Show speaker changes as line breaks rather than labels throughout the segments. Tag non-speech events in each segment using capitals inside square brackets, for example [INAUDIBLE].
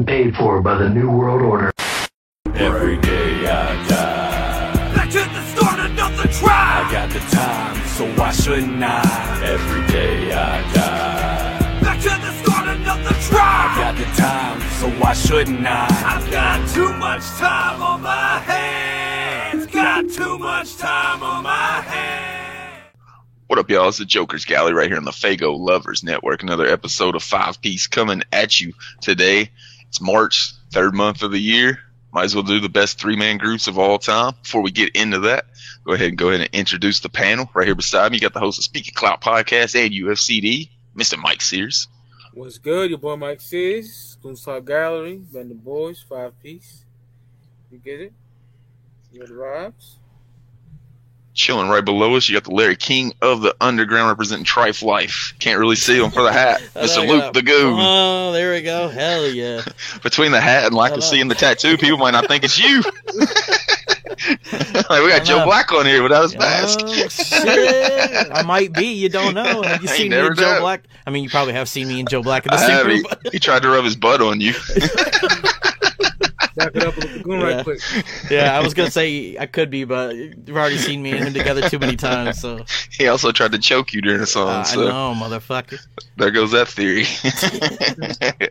announcement been paid for by the New World Order.
Every day I die.
Back to the start, another try.
I got the time, so why shouldn't I? Every day I die.
Back to the start, another
I got the time, so why shouldn't I?
I've got too much time on my hands. Got too much time on my hands.
What up, y'all? It's the Joker's Galley right here on the Faygo Lovers Network. Another episode of Five Piece coming at you today. It's March, third month of the year. Might as well do the best three man groups of all time. Before we get into that, go ahead and go ahead and introduce the panel. Right here beside me, you got the host of Speaking Clout Podcast and UFCD, Mr. Mike Sears.
What's good? Your boy Mike Sears, Spoonstar Gallery, Been the Boys, Five Piece. You get it? You the vibes?
Chilling right below us, you got the Larry King of the Underground representing Trife Life. Can't really see him for the hat. [LAUGHS] Mr. Luke the Goon.
Oh, there we go. Hell yeah. [LAUGHS]
Between the hat and lack of
Hello.
seeing the tattoo, people might not think it's you. [LAUGHS] like we got Joe. Black on here without his oh, mask.
Oh, shit. I might be. You don't know. Have you
I
seen me and Joe. Black? I mean, you probably have seen me and Joe Black in the
I
same
have, he, he tried to rub his butt on you.
Back it up with the goon
Yeah.
right quick. [LAUGHS]
yeah, I was gonna say I could be, but you've already seen me and him together too many times. So [LAUGHS]
he also tried to choke you during the song.
uh, I know, motherfucker.
there goes that theory. [LAUGHS]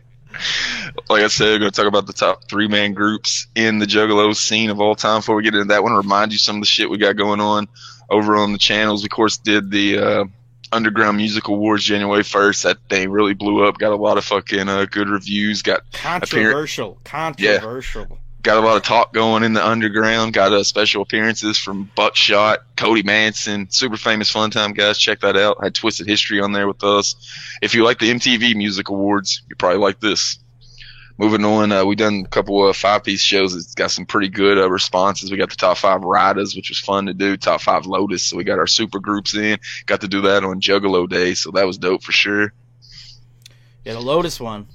like I said, we're going to talk about the top three man groups in the Juggalo scene of all time. Before we get into that, one, to remind you some of the shit we got going on over on the channels. We, of course, did the uh, Underground Music Awards January 1st. That thing really blew up. Got a lot of fucking uh, good reviews. Got
Controversial. Controversial.
Yeah, got a lot of talk going in the underground. Got uh, special appearances from Buckshot, Cody Manson, super famous Fun Time guys. Check that out. Had Twisted History on there with us. If you like the MTV Music Awards, you probably like this. Moving on, uh, we done a couple of five piece shows. It's got some pretty good uh, responses. We got the top five riders, which was fun to do. Top five Lotus. So we got our super groups in. Got to do that on Juggalo Day, so that was dope for sure.
Yeah, the Lotus one.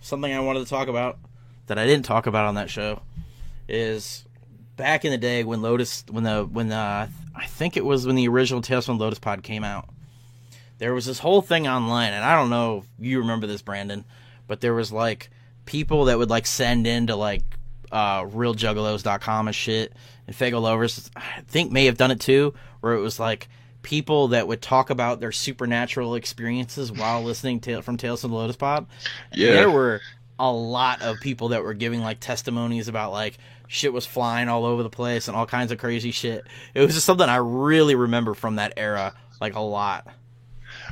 Something I wanted to talk about that I didn't talk about on that show is back in the day when Lotus, when the when the I think it was when the original Tales from Lotus pod came out. There was this whole thing online, and I don't know if you remember this, Brandon, but there was like people that would like send in to like uh, realjuggalos.com and shit. And Faygo Lovers, I think, may have done it too, where it was like people that would talk about their supernatural experiences while listening to from Tales from the Lotus Pod.
Yeah.
There were a lot of people that were giving like testimonies about like shit was flying all over the place and all kinds of crazy shit. It was just something I really remember from that era, like a lot.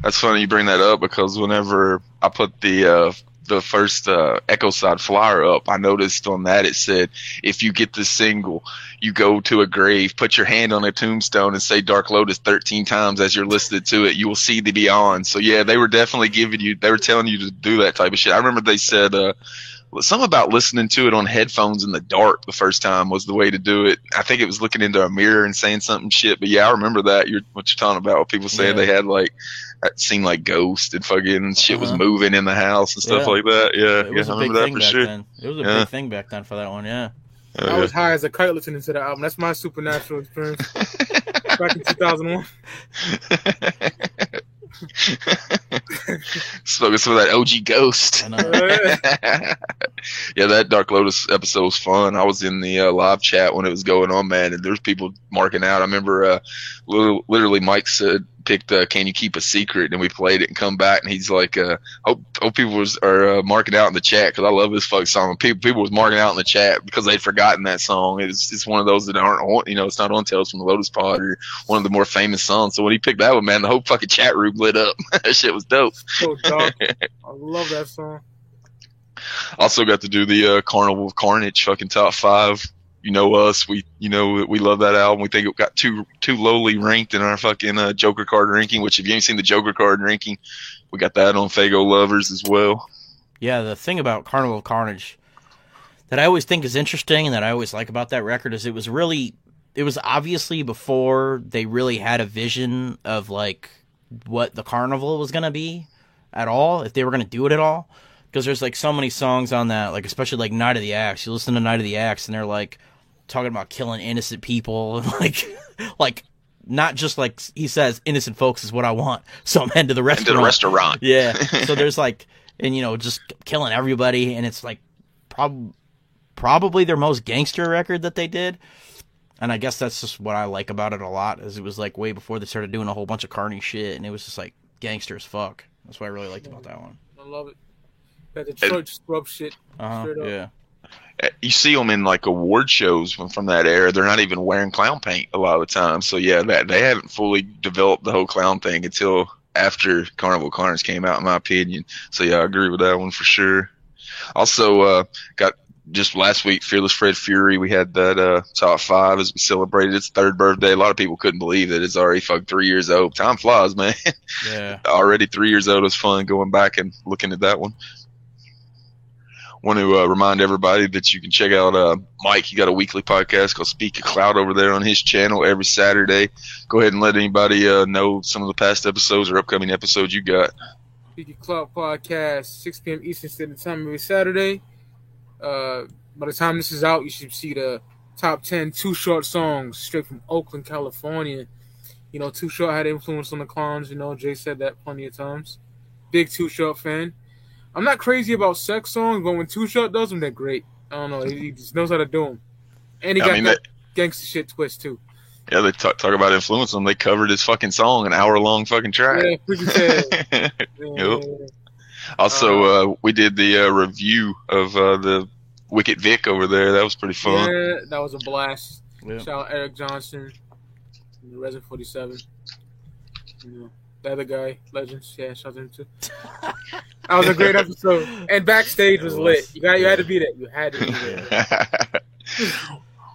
That's funny you bring that up because whenever I put the uh, the first uh, Echo Side flyer up, I noticed on that it said, "If you get this single, you go to a grave, put your hand on a tombstone, and say Dark Lotus 13 times as you're listed to it. You will see the beyond." So yeah, they were definitely giving you, they were telling you to do that type of shit. I remember they said. Uh, Something about listening to it on headphones in the dark the first time was the way to do it. I think it was looking into a mirror and saying something shit. But yeah, I remember that. You're what you're talking about. What people saying
Yeah.
they had like that seemed like ghosts and fucking shit was
Uh-huh.
moving in the house and stuff
Yeah.
like that. Yeah,
It
yeah,
was
I
a big
remember that
thing
for
back
sure.
then. It was a
Yeah.
big thing back then for that one, yeah.
Oh,
I was high as a kite listening to the album. That's my supernatural experience. [LAUGHS] Back in 2001. [LAUGHS] [LAUGHS]
Smoking some of that OG ghost. [LAUGHS] Yeah, that Dark Lotus episode was fun. I was in the uh, live chat when it was going on, man, and there's people marking out. I remember, uh, literally Mike said, picked, uh, "Can you keep a secret?" and we played it and come back, and he's like, uh, "Hope, hope people was are uh, marking out in the chat because I love this fuck song." People, people was marking out in the chat because they'd forgotten that song. It's it's one of those that aren't on, you know, it's not on Tales from the Lotus Pod or one of the more famous songs. So when he picked that one, man, the whole fucking chat room lit up. [LAUGHS] that shit was dope.
So dark. [LAUGHS] I love that song.
Also got to do the uh, Carnival of Carnage fucking top five. You know us, we you know we love that album. We think it got too too lowly ranked in our fucking uh, Joker card ranking. Which if you ain't seen the Joker card ranking, we got that on Faygo Lovers as well.
Yeah, the thing about Carnival of Carnage that I always think is interesting and that I always like about that record is it was really it was obviously before they really had a vision of like what the carnival was going to be at all, if they were going to do it at all. Because there's like so many songs on that, like especially like Night of the Axe. You listen to Night of the Axe and they're like talking about killing innocent people and [LAUGHS] like like not just like he says innocent folks is what I want. So I'm heading to the
And
restaurant.
to the restaurant.
Yeah. [LAUGHS] So there's like and you know just killing everybody, and it's like prob- probably their most gangster record that they did. And I guess that's just what I like about it a lot, is it was like way before they started doing a whole bunch of carny shit, and it was just like gangster as fuck. That's what I really liked about that one.
I love it. That Detroit scrub shit.
Uh-huh,
Straight up.
You see them in like award shows from, from that era. They're not even wearing clown paint a lot of the time. So yeah, that they haven't fully developed the whole clown thing until after Carnival Carnage came out, in my opinion. So yeah, I agree with that one for sure. Also, uh, got just last week, Fearless Fred Fury. We had that uh, top five as we celebrated its third birthday. A lot of people couldn't believe that it's already fucking three years old. Time flies, man.
Yeah. [LAUGHS]
already three years old. It was fun going back and looking at that one. Want to uh, remind everybody that you can check out uh, Mike. He got a weekly podcast called Speak a Cloud over there on his channel every Saturday. Go ahead and let anybody uh, know some of the past episodes or upcoming episodes you got.
Speaking Cloud Podcast, 6 p.m. Eastern Standard Time every Saturday. Uh, by the time this is out, you should see the top 10 Too Short songs straight from Oakland, California. You know, Too Short had influence on the clowns. You know, Jay said that plenty of times. Big Too Short fan. I'm not crazy about sex songs, but when Too Short does them, they're great. I don't know. He he just knows how to do them. And he
I
got
mean,
that gangster shit twist, too.
Yeah, they talk, talk about influence them. They covered his fucking song, an hour long fucking track.
Yeah, freaking [LAUGHS] sad.
Yep. Also, uh, we did the uh, review of uh, the Wicked Vic over there. That was pretty fun.
Yeah, that was a blast.
Yeah.
Shout out Eric Johnson, the Resident 47. You know, the other guy, Legends. Yeah, shout out to him too. [LAUGHS] that was a great episode. And backstage was,
was.
lit. You got, you had to be there. You had to be there. [LAUGHS]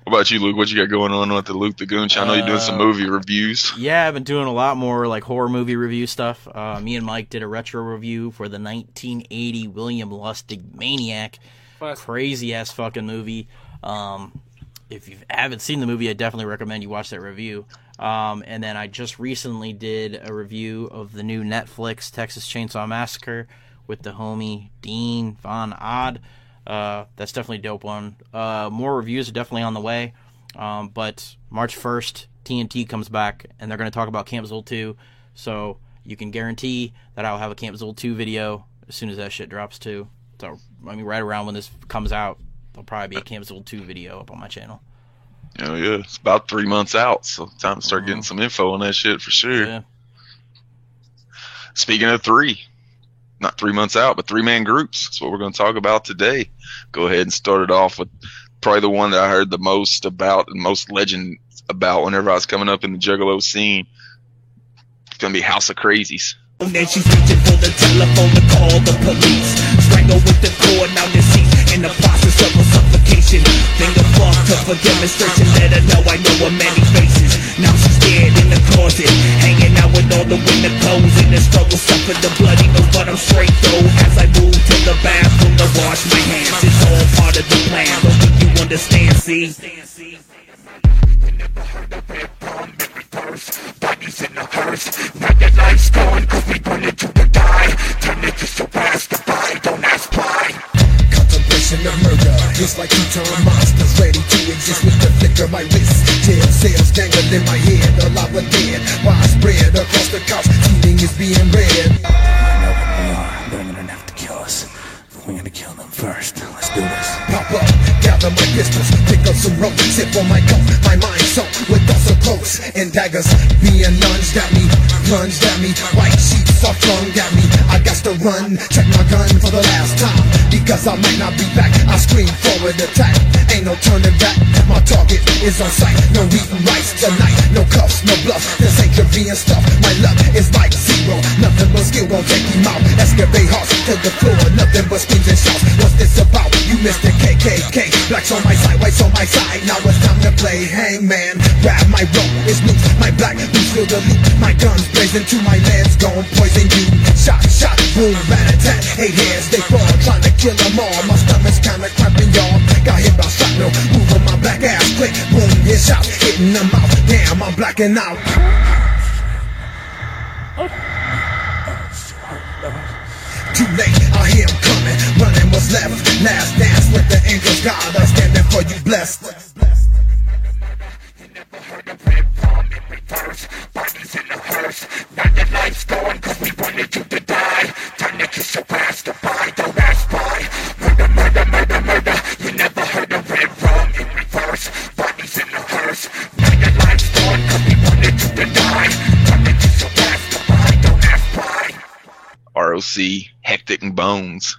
what about you, Luke? What you got going on with the Luke the Goonch? I know you're doing some
Uh,
movie reviews.
Yeah, I've been doing a lot more like horror movie review stuff. Uh, me and Mike did a retro review for the 1980 William Lustig Maniac. Crazy ass fucking movie. Um, if you haven't seen the movie, I definitely recommend you watch that review. Um, and then I just recently did a review of the new Netflix Texas Chainsaw Massacre with the homie Dean Von Odd. Uh, that's definitely a dope one. Uh, more reviews are definitely on the way. Um, but March 1st, TNT comes back and they're going to talk about Camp Zool 2. So you can guarantee that I'll have a Camp Zool 2 video as soon as that shit drops too. So, I mean, right around when this comes out, there'll probably be a Camp Zool 2 video up on my channel.
Oh yeah, it's about three months out, so time to start getting some info on that shit for sure.
Yeah.
Speaking of three, not three months out, but three man groups. That's what we're going to talk about today. Go ahead and start it off with probably the one that I heard the most about and most legend about whenever I was coming up in the Juggalo scene. It's going to be House of
Krazees. Then she's reaching for the telephone to call the police. With the cord, now deceased in the process of suffocation. Finger fucked for demonstration. Let her know I know her many faces. Now she's dead in the closet, hanging out with all the winter clothes. In the struggle, suffered the bloody nose, but I'm straight though. As I move to the bathroom to wash my hands, it's all part of the plan. Don't think you understand, see?
You never heard of red bomb, every verse Bodies in a hearse. Now your life's gone, cause we burn it to die. Turn it to so fast, goodbye, don't ask why.
Contemplation of murder It's like two-ton monsters ready to exist with the flick of my wrist Tail sails dangling in my head A lot were dead Widespread across the couch Feeling is being read
I know what they are, bringing enough to kill us. We're gonna kill them first. Let's do this.
Up, my pistols Pick up some rope, sip on my coat. My mind so with thoughts so close And daggers. Being lunged at me Lunged at me. White sheets are flung at me. I got to run, check my gun for the last time. Because I might not be back. I scream forward attack. Ain't no turning back. My target is on sight. No eating rice tonight. No cuffs, no bluff This ain't Korean stuff. My luck is like zero. Nothing but skill won't take him out. Excavate hearts to the floor. Nothing but screams and shouts. What's this about? You the KKK Blacks on my side, whites on my side. Now it's time to play. Hangman Grab my rope, it's loose. My black boots fill the loop My guns blazing to my legs Gon' poison you. Shot, shot, boom, rat-a-tat Eight heads, they fall. Trying to kill them all. My stomach's kinda cramping, y'all. Got hit by shrapnel on my black ass quick. Boom, hit shot. Hitting out. Damn, I'm blacking out Too late, I hear him coming, running what's left. Last dance with the angels, God, I'm standing for you, blessed.
You never heard of red bomb in reverse. Bodies in a hearse. Now your life's gone, cause we burn it to die.
It to so fast to buy, don't ask why. Murder, murder, murder, murder. You never heard of red rum in reverse.
ROC, Hektik and Bones.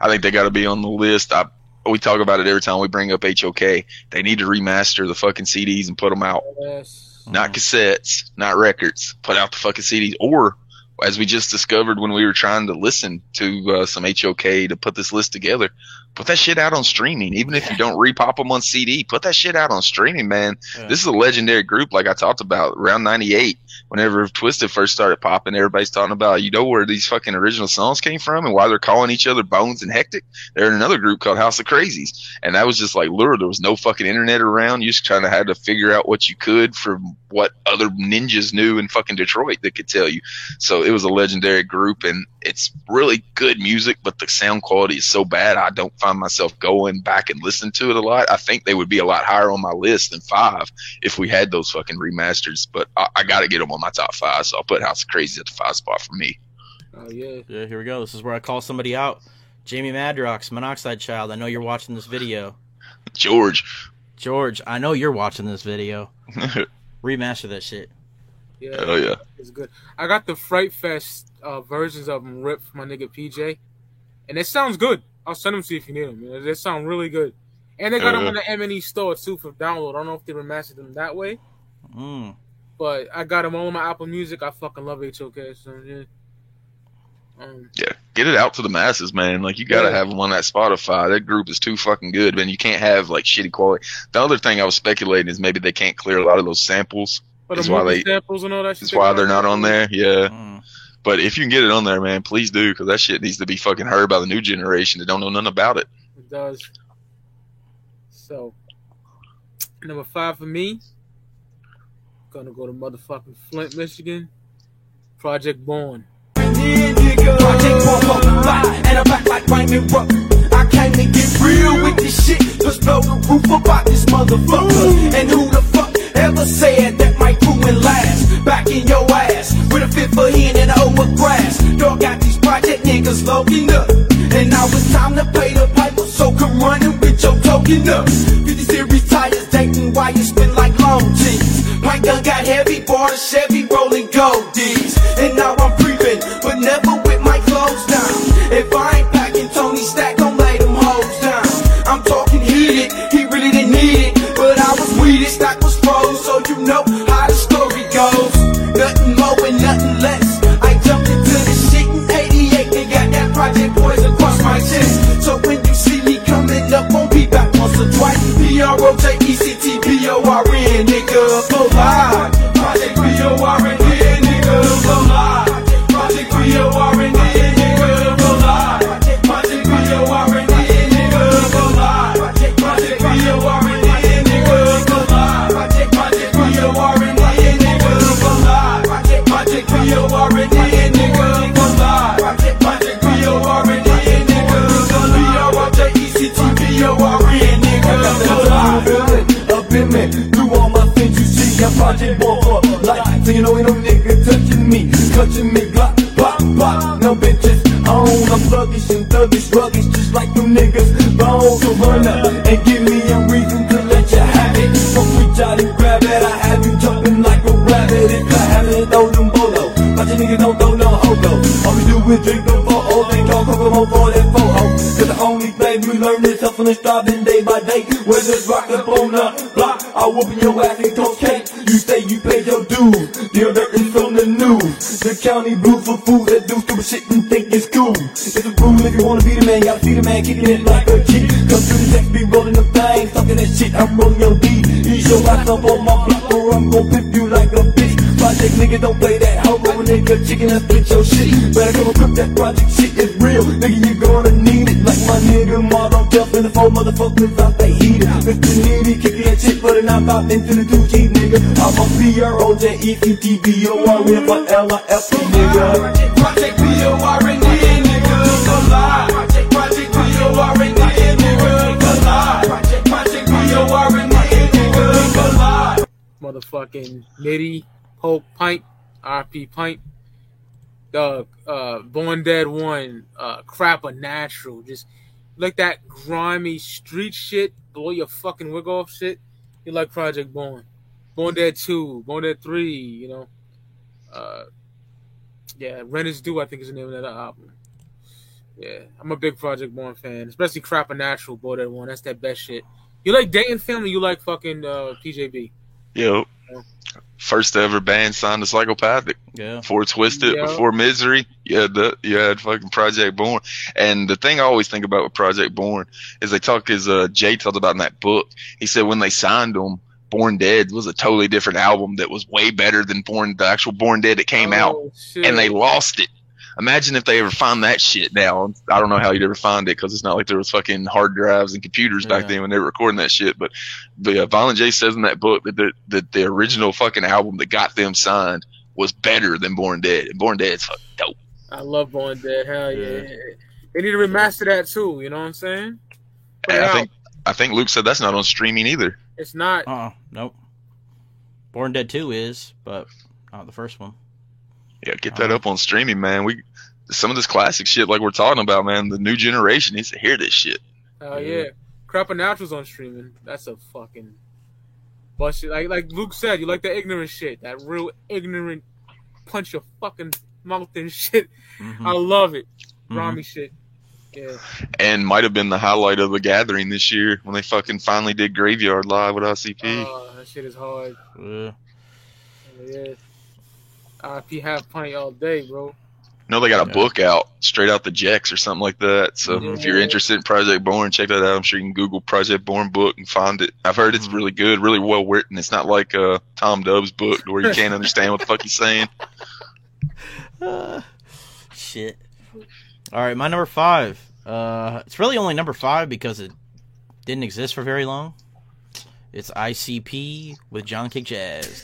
I think they got to be on the list. I we talk about it every time we bring up HOK. They need to remaster the fucking CDs and put them out.
Yes.
Not cassettes, not records. Put out the fucking CDs. Or, as we just discovered when we were trying to listen to uh, some HOK to put this list together, put that shit out on streaming. Even if you don't repop them on CD, put that shit out on streaming, man.
Yeah.
This is a legendary group, like I talked about around '98. Whenever Twiztid first started popping, everybody's talking about, you know, where these fucking original songs came from and why they're calling each other Bones and Hektik. They're in another group called House of Krazees, and that was just like lure. There was no fucking internet around. You just kind of had to figure out what you could from what other ninjas knew in fucking Detroit that could tell you. So it was a legendary group, and it's really good music, but the sound quality is so bad. I don't find myself going back and listening to it a lot. I think they would be a lot higher on my list than five if we had those fucking remasters. But I, I got to get them on my top five, so I'll put House of Crazy at the five spot for me.
Oh yeah.
Yeah, here we go. This is where I call somebody out. Jamie Madrox, Monoxide Child. I know you're watching this video.
George,
George, I know you're watching this video. [LAUGHS] Remaster that shit.
Yeah.
hell yeah.
It's good. I got the Fright Fest uh, versions of them ripped from my nigga PJ, and it sounds good. I'll send them to you if you need them. You know, they sound really good. And they got them on the M&E store too for download. I don't know if they remastered them that way,
Mm.
but I got them all on my Apple Music. I fucking love HOK. So yeah. Um,
Yeah, get it out to the masses, man. Like you gotta
Yeah.
have them on that Spotify. That group is too fucking good, man. You can't have like shitty quality. The other thing I was speculating is maybe they can't clear a lot of those samples.
but
That's why they
samples and all that.
That's why they're not on there. Yeah,
Mm.
But if you can get it on there, man, please do because that shit needs to be fucking heard by the new generation that don't know nothing about it.
It does. So, number five for me, gonna go to motherfucking Flint, Michigan. Project Born.
Project Born, fly, and I'm back like Raymond Ruck. I came to get real with this shit. Just blow the roof about this motherfucker. And who the fuck ever said that my crew will last? Back in your ass with a fit for hen and a over grass. Dog got these project niggas loading up. And now it's time to pay the piper, so come running with your token up. 50 series tires dating while you spin like long jeans. My gun got heavy, bought a Chevy rolling gold D's. And now I'm creeping, but never with my clothes down. If I ain't know how the story goes. Nothing more and nothing less. I jumped into the shit in 88 and got that project boys across my chest. So when you see me coming up, won't be back once or twice. P-R-O-J-E-C-T-B-O-R-N, nigga, go live. Project B-O-R-N, nigga, go live. Project B-O-R-N, nigga, project born
for life. So you know ain't no nigga touching me, touching me, block, block, block. No bitches on, I'm sluggish and thuggish, ruggish, just like them niggas. Bone to run up and give me a reason to let you have it. Don't reach out and grab it, I have you jumping like a rabbit. If I have it, throw them bolo. But you niggas don't throw no hogo. All we do is drink the photo, they call Kokomo for that photo. Cause the only thing we learn is hustling striving day by day. We're just rockin' on the block, I'll whoop your ass and toast dues, the is on the news. The county blue for food that do stupid shit and think it's cool. It's a rule if you wanna be the man, gotta see the man kicking it like a G. Come through the text, be rolling the thing, talking that shit, I'm rolling your D. Ease your ass up on my block or I'm gon' pimp you like a bitch. Project nigga don't play that homo nigga chicken and split your shit. Better come equip that project shit is real. Nigga, you gonna need Marlo Duff in the four motherfuckers out they heat it. Mr. Needy kicking that shit, but it I'm out into the 2G nigga. I'm a P-R-O-J-E-C-T-B-O-R-N for L-I-F-P nigga.
Project B-O-R-N, nigga, go live. Project B-O-R-N, nigga, go live. Project B-O-R-N, nigga, go live.
Motherfucking Nitty, Pope, Pint, RP Pint. the uh, Born Dead One, uh, Crap a Natural, just like that grimy street shit, blow your fucking wig off shit. You like Project Born, Born Dead Two, Born Dead Three, you know. Uh, yeah, Rent is Due, I think is the name of that album. Yeah, I'm a big Project Born fan, especially Crap a Natural, Born Dead One. That's that best shit. You like Dayton Family? You like fucking uh, PJB?
Yep. First ever band signed to Psychopathic.
Yeah.
Before Twiztid,
Yeah.
before Misery, you had the you had fucking Project Born. And the thing I always think about with Project Born is they talk as uh, Jay talked about in that book. He said when they signed them, Born Dead was a totally different album that was way better than Born the actual Born Dead that came out,
Oh, shit.
and they lost it. Imagine if they ever find that shit now. I don't know how you'd ever find it because it's not like there was fucking hard drives and computers back
Yeah.
then when they were recording that shit. But the uh, Violent J says in that book that the, that the original fucking album that got them signed was better than Born Dead. And Born Dead's fucking dope.
I love Born Dead. Hell yeah.
Yeah.
They need to remaster that too. You know what I'm saying? Put
And I think I think Luke said that's not on streaming either.
it's not.
Uh uh Nope. Born Dead 2 is, but not the first one.
Yeah, get that up on streaming, man. We some of this classic shit like we're talking about, man. The new generation needs to hear this shit.
Hell yeah. Crap and Naturals on streaming. That's a fucking bust. Like like Luke said, you like that ignorant shit. That real ignorant punch your fucking mouth and [LAUGHS] shit.
Mhm.
I love it.
Mhm.
Grimy shit. Yeah.
And might have been the highlight of the gathering this year when they fucking finally did Graveyard Live with ICP.
Oh, that shit is hard.
Yeah.
Yeah. Yeah. you have plenty all day, bro.
No, they got a
Yeah.
book out straight out the Jex or something like that. So
Mhm.
if you're interested in Project Born, check that out. I'm sure you can Google Project Born book and find it. I've heard it's
Mhm.
really good, really well written. It's not like uh, Tom Dub's book where you can't understand what the fuck he's saying.
Uh, [LAUGHS] [SIGHS] shit. All right, my number five. Uh, it's really only number five because it didn't exist for very long. It's ICP with John Kickjazz.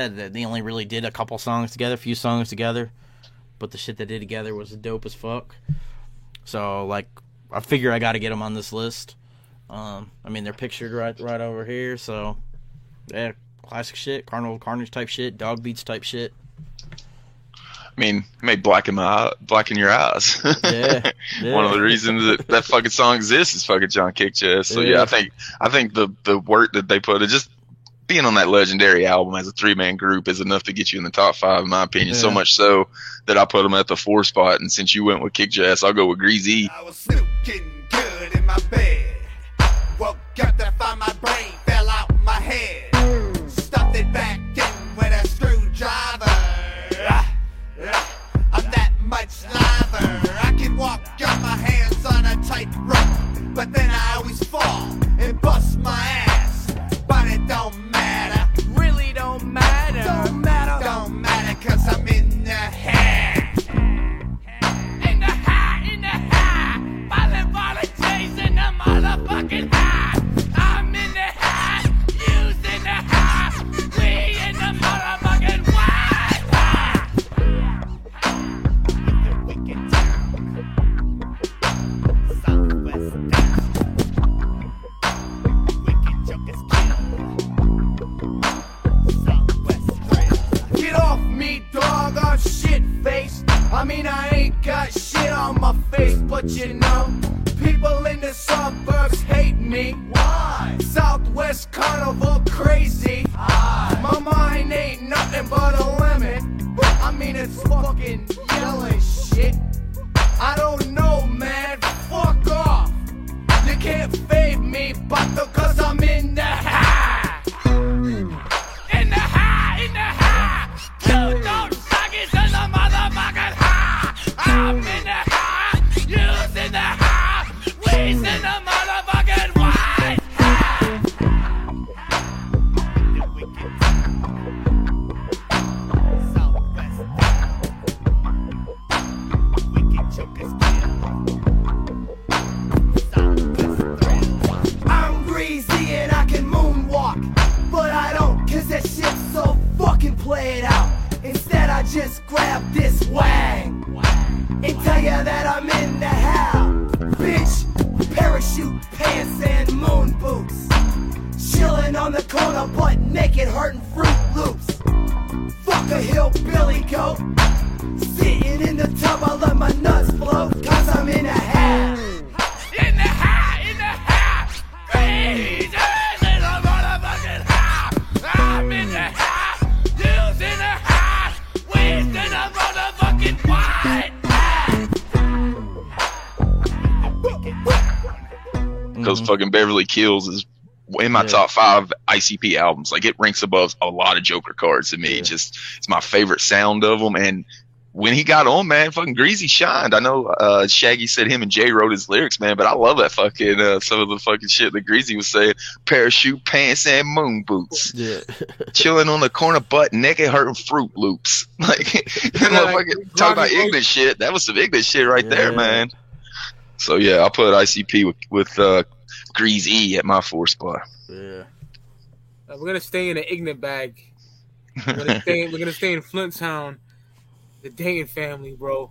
Said, that they only really did a couple songs together, a few songs together, but the shit they did together was dope as fuck. So like, I figure I got to get them on this list. Um, I mean, they're pictured right right over here. So yeah, classic shit, Carnival Carnage type shit, Dog Beats type shit.
I mean, it may blacken my eye, blacken your eyes.
Yeah, [LAUGHS] yeah.
One of the reasons that that fucking song exists is fucking John Kick. So yeah.
Yeah.
I think I think the the work that they put, it just being on that legendary album as a three man group is enough to get you in the top five, in my opinion.
Yeah.
So much so that I put them at the four spot. And since you went with Kickjazz, I'll go with Greasy.
I was snooping good in my bed. Woke up to find my brain fell out my head. Stuffed it back in with a screwdriver. I'm that much
liver. I can walk, got my hands on a tight rope. But then
I always fall and bust my ass. I mean, I ain't got shit on my face, but you know, people in the suburbs hate me. Why? Southwest Carnival crazy. My mind ain't nothing but a lemon. I mean, it's fucking yellow as shit. I don't know, man. Fuck off. You can't fade me, but because
Kills is in my
Yeah.
top five ICP albums. Like it ranks above a lot of Joker cards to me.
Yeah.
Just it's my favorite sound of them. And when he got on, man, fucking Greasy shined. I know uh, Shaggy said him and Jay wrote his lyrics, man, but I love that fucking uh, some of the fucking shit that Greasy was saying. Parachute pants and moon boots,
Yeah. [LAUGHS]
chilling on the corner, butt naked, hurting Fruit Loops. [LAUGHS] Like, [LAUGHS] you know,
like,
fucking talk about ignorant shit. That was some ignorant shit right there, man. So yeah, I'll put ICP with, with uh, Greasy at my four spot.
yeah.
Uh, we're gonna stay in the ignorant bag. We're gonna [LAUGHS] stay. We're gonna stay in Flint Town, the Dayton family, bro.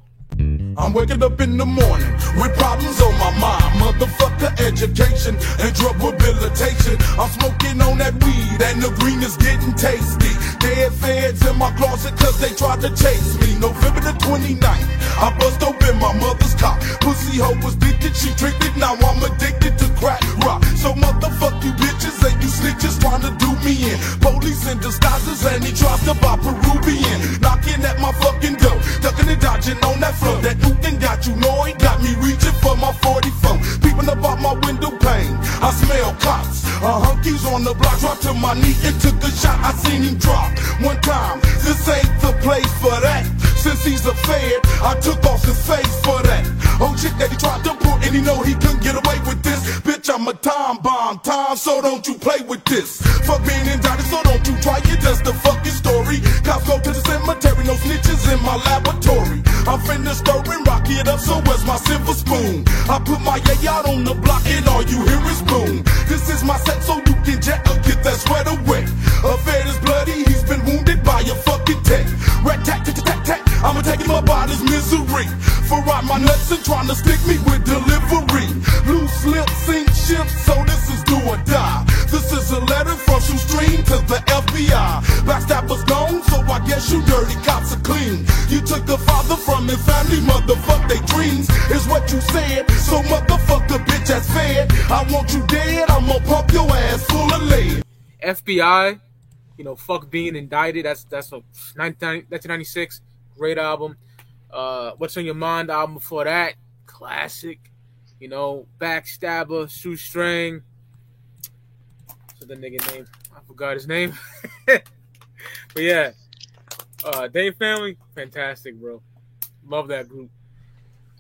I'm waking up in the morning with problems on my mind. Motherfucker education and drug rehabilitation. I'm smoking on that weed and the green is getting tasty. Dead feds in my closet cause they tried to chase me. November the 29th, I bust open my mother's car. Pussy hoe was addicted, she tricked it, now I'm addicted to crack rock. So motherfuck you bitches and you snitches trying to do me in. Police in disguises and he tries to buy Peruvian. Knocking at my Hunky's on the block, dropped to my knee and took a shot. I seen him drop one time. This ain't the place for that. Since he's a fed, I took off his face for that. Oh shit that he tried to pull and he know he couldn't get away with this. Bitch, I'm a time bomb, time, so don't you play with this. Fuck being indicted, so don't you try it, just a fucking story. Cops go to the cemetery, no snitches in my laboratory. I'm finna stir and rock it up, so where's my silver spoon? I put my yay out on the block and all you hear is boom. This is my set, so sweater wet. A fed is bloody, he's been wounded by a fucking tech. Rat tat tat tat tat, I'ma take him up out his misery. For out my nuts and trying to stick me with delivery. Loose lips sink ships, so this is do or die. This is a letter from Shoestring to the FBI. Backstabbers gone, so I guess you dirty cops are clean. You took the father from his family, motherfuck they dreams. Is what you said, so motherfuck the bitch that's fed. I want you dead, I'ma pump your ass full of lead.
FBI, you know, fuck being indicted. That's that's a 1996 great album. Uh, What's on Your Mind album before that, classic. You know, Backstabber, Shoestring. What's the nigga name? I forgot his name. [LAUGHS] but yeah, uh, Dave Family, fantastic, bro. Love that group.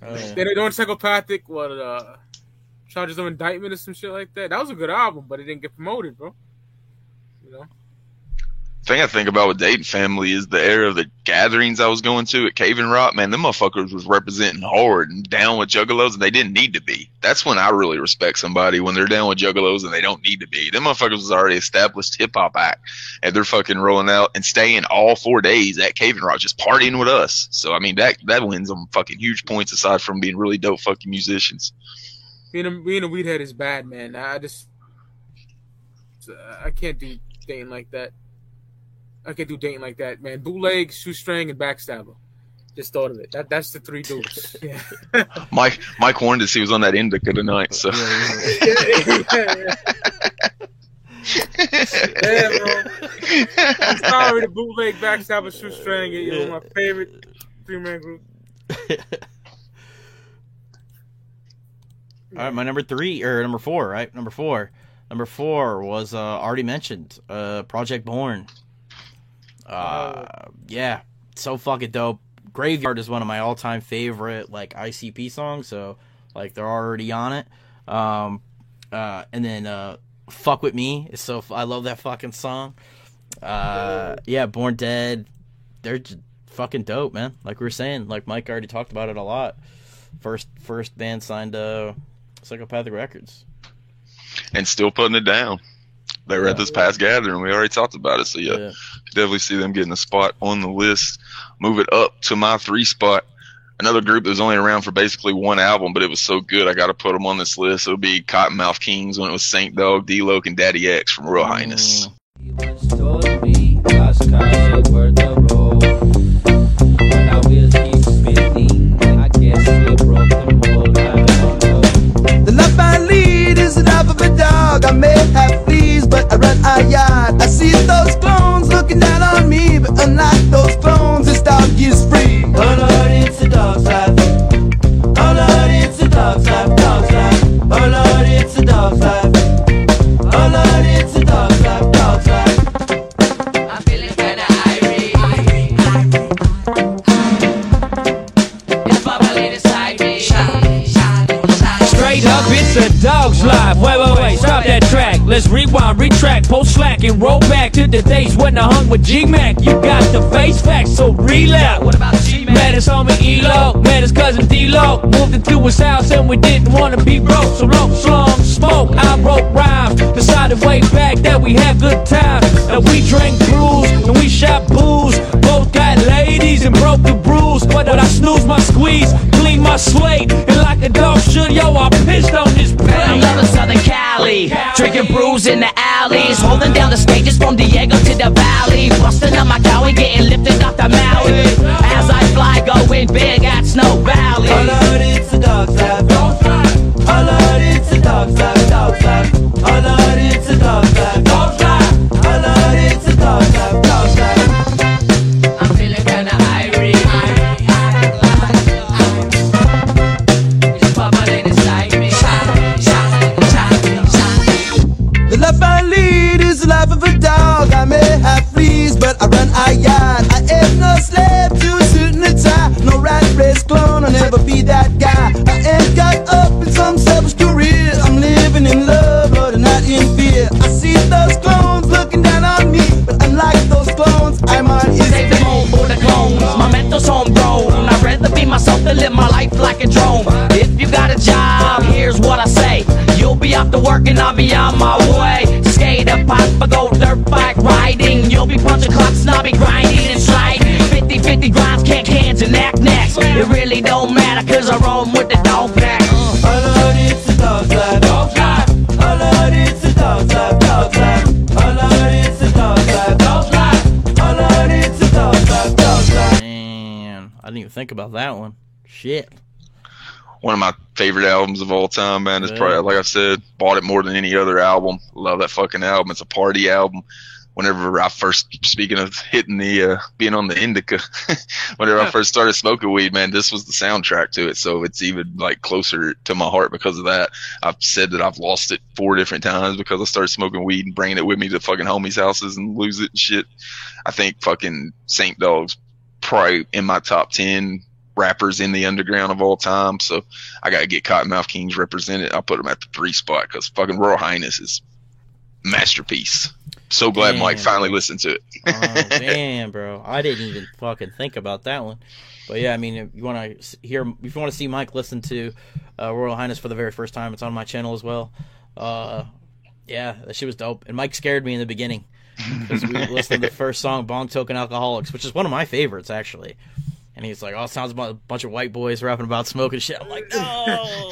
Oh, yeah.
They don't psychopathic. What uh, charges of indictment or some shit like that. That was a good album, but it didn't get promoted, bro. You know.
thing I think about with Dayton family is the era of the gatherings I was going to at Cave-In-Rock. Man, them motherfuckers was representing hard and down with juggalos, and they didn't need to be. That's when I really respect somebody when they're down with juggalos and they don't need to be. Them motherfuckers was already established hip hop act, and they're fucking rolling out and staying all four days at Cave-In-Rock, just partying with us. So I mean, that that wins them fucking huge points aside from being really dope fucking musicians.
Being a being a weedhead is bad, man. I just I can't do dating like that. I can't do dating like that, man. Bootleg, shoestring, and backstabber. Just thought of it. That that's the three dudes. [LAUGHS] Yeah.
Mike Mike warned us he was on that indica tonight, so
yeah, [LAUGHS] bro. I'm sorry, the bootleg, backstabber, shoestring, you know, my favorite three man group. [LAUGHS]
All right, my number three or number four, right? Number four. Number four was uh, already mentioned, uh, Project Born. Uh, yeah, so fucking dope. Graveyard is one of my all-time favorite like ICP songs, so like they're already on it. Um, uh, and then uh, "Fuck with Me" is so I love that fucking song. Uh, yeah, Born Dead, they're fucking dope, man. Like we were saying, like Mike already talked about it a lot. First, first band signed to Psychopathic Records.
And still putting it down. They were at this past gathering. We already talked about it, so yeah,
Yeah.
definitely see them getting a spot on the list. Move it up to my three spot. Another group that was only around for basically one album, but it was so good I got to put them on this list. It would be Kottonmouth Kings when it was Saint Dog, D-Loc, and Daddy X from Real mm. Highness.
The dog. I may have fleas, but I run a yard. I see those clones looking down on me, but unlike those clones, this dog is free. Oh Lord, it's a dog's life. A dog's life.
Wait, wait, wait, stop that track. Let's rewind, retract, post slack, and roll back to the days when I hung with G Mac. You got the face facts, so relax. What about G Mac? Met his homie Elo, met his cousin D-Lo. Moved into his house and we didn't wanna be broke. So long, slung, smoke, I wrote rhymes. Decided way back that we had good times. And we drank brews and we shot booze. Both got ladies and broke the brews. But I snooze my squeeze, clean my slate. And like a dog should, yo, I pissed on this
I'm
plate.
loving Southern Cali, drinking brews in the alleys, holding down the stages from Diego to the valley, busting up my cow and getting lifted off the to work and I'll be on my way. Skate a pop, I go dirt bike riding. You'll be punching clocks and I'll be grinding and sliding. 50 50 grinds, can't cans and neck necks. It really don't matter cause I roam with the dog pack.
Oh Lord, it's a dog's life. Dog's life. Oh Lord, it's a dog's life. Dog's life. Oh Lord, it's a dog's life. Dog's life. Oh Lord, it's a dog's life. Dog's life.
Man, I didn't even think about that one. Shit.
One of my favorite albums of all time, man. It's
Yeah.
probably like I said, bought it more than any other album. Love that fucking album. It's a party album. Whenever I first, speaking of hitting the, uh, being on the indica, [LAUGHS] whenever I first started smoking weed, man, this was the soundtrack to it. So it's even like closer to my heart because of that. I've said that I've lost it four different times because I started smoking weed and bringing it with me to fucking homies' houses and lose it and shit. I think fucking Saint Dog's probably in my top 10 rappers in the underground of all time. So I got to get Kottonmouth Kings represented. I'll put them at the three spot because fucking Royal Highness is masterpiece. So glad Mike
Damn.
finally listened to it.
Oh, damn, bro. I didn't even fucking think about that one. But yeah, I mean, if you want to hear, if you want to see Mike listen to uh, Royal Highness for the very first time, it's on my channel as well. Uh, yeah, that shit was dope. And Mike scared me in the beginning because we [LAUGHS] listened to the first song, Bong Token Alcoholics, which is one of my favorites actually. And he's like, "Oh, sounds about a bunch of white boys rapping about smoking shit." I'm like, [LAUGHS] "No."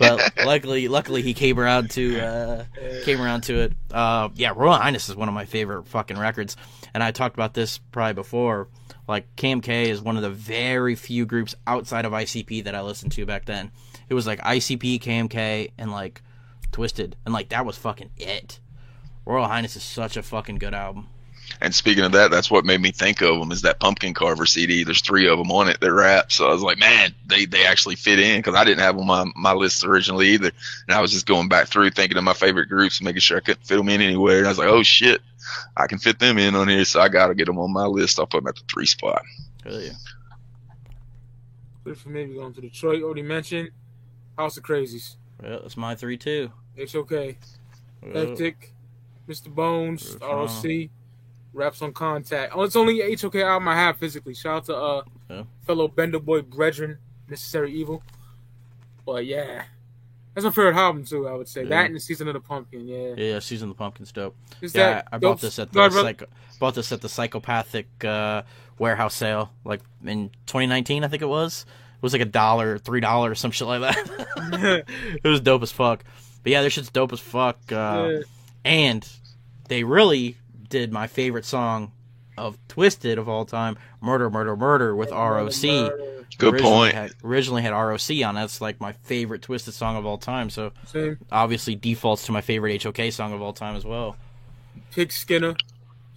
but luckily, luckily he came around to uh, came around to it. Uh, yeah, Royal Highness is one of my favorite fucking records, and I talked about this probably before. Like KMK is one of the very few groups outside of ICP that I listened to back then. It was like ICP, KMK, and like Twiztid, and like that was fucking it. Royal Highness is such a fucking good album.
And speaking of that, that's what made me think of them is that Pumpkin Carver CD. There's three of them on it that rap. So I was like, man, they, they actually fit in because I didn't have them on my, my list originally either. And I was just going back through thinking of my favorite groups and making sure I couldn't fit them in anywhere. And I was like, oh shit, I can fit them in on here. So I got to get them on my list. I'll put them at the three spot.
Hell yeah.
Good for me. We're going to Detroit. Already mentioned. House of Krazees.
Well, that's my three too.
It's okay.
Well,
Hektik. Mr. Bones.
Well,
ROC. Raps on Contact. Oh, it's only HOK album I have physically. Shout out to uh
Yeah.
fellow Bender Boy brethren, Necessary Evil. But yeah. That's my favorite album too, I would say.
Yeah.
That and the Season of the Pumpkin, yeah.
Yeah, Season of the Pumpkin's dope.
Is
yeah,
that
I bought this at the psycho- bought this at the psychopathic uh, warehouse sale, like in 2019, I think it was. It was like a dollar, three dollars, some shit like that. [LAUGHS] [LAUGHS] it was dope as fuck. But yeah, this shit's dope as fuck. Uh,
Yeah.
And they really did my favorite song of Twiztid of all time, "Murder, Murder, Murder" with ROC.
Good
Originally
point.
Had, originally had ROC on. it. That's like my favorite Twiztid song of all time. So
Same.
obviously defaults to my favorite HOK song of all time as well.
Pig Skinner.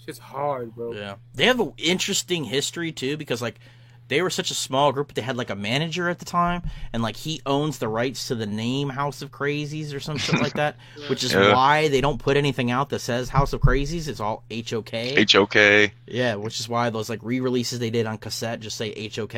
It's hard, bro.
Yeah, they have an interesting history too because like they were such a small group, but they had like a manager at the time, and like he owns the rights to the name House of Krazees or some shit like that, [LAUGHS] which is
Yeah.
why they don't put anything out that says House of Krazees. It's all HOK.
HOK.
yeah, which is why those like re-releases they did on cassette just say HOK.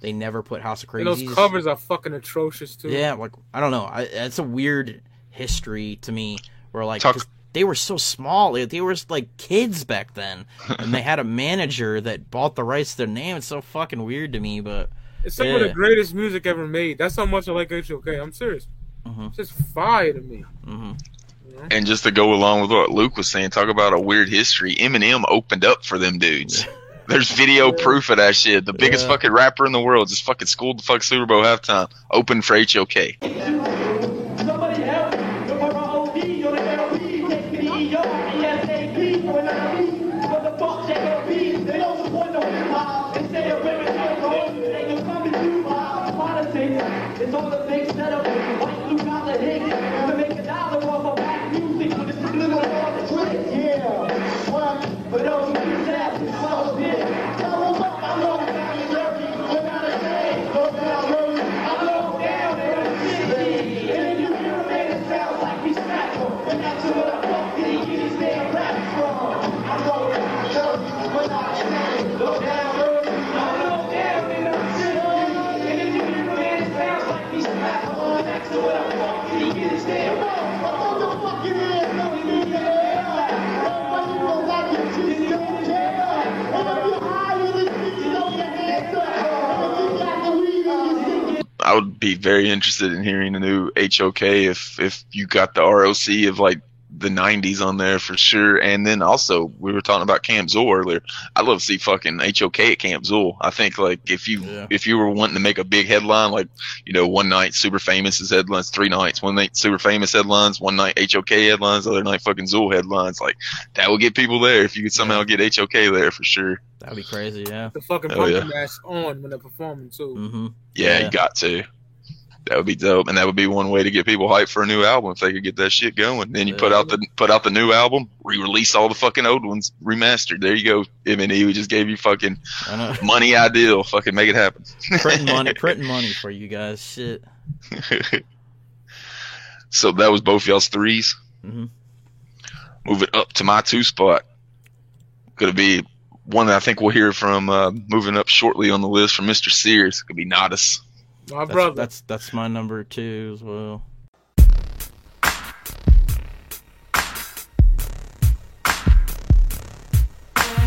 They never put House of
Krazees.
And
those covers are fucking atrocious too.
Yeah, like I don't know. I, it's a weird history to me where like
Talk-
'cause they were so small. They, they were like kids back then, and they had a manager that bought the rights to their name. It's so fucking weird to me, but
It's some of the greatest music ever made. That's how much I like HOK. I'm serious.
Mhm.
It's just fire to me.
hmm
And just to go along with what Luke was saying, talk about a weird history. Eminem opened up for them dudes. [LAUGHS] There's video proof of that shit. The biggest
Yeah.
fucking rapper in the world just fucking schooled the fuck Super Bowl halftime. Open for HOK.
Be
very interested in hearing a new HOK if if you got the ROC of like the 90s on there for sure. And then also we were talking about Camp Zool earlier. I'd love to see fucking HOK at Camp Zool. I think like if you
Yeah.
if you were wanting to make a big headline, like you know one night super famous is headlines, three nights, one night super famous headlines, one night HOK headlines, other night fucking Zool headlines. Like that would get people there if you could somehow get HOK there for sure.
that'd be crazy. Yeah.
The fucking
Oh,
pumpkin
yeah.
mask on when they're performing too.
hmm
Yeah,
Yeah.
you got to. That would be dope, and that would be one way to get people hyped for a new album if they could get that shit going. Then you put out the put out the new album, re-release all the fucking old ones, remastered. There you go, MNE. We just gave you fucking money ideal. Fucking make it happen.
printing [LAUGHS] money, printing money for you guys. Shit. [LAUGHS]
so that was both y'all's 3s
Mhm.
Moving up to my two spot. Gonna be one that I think we'll hear from uh, moving up shortly on the list from Mr. Sears. Could be Natas.
My
that's,
brother.
That's that's my number two as well.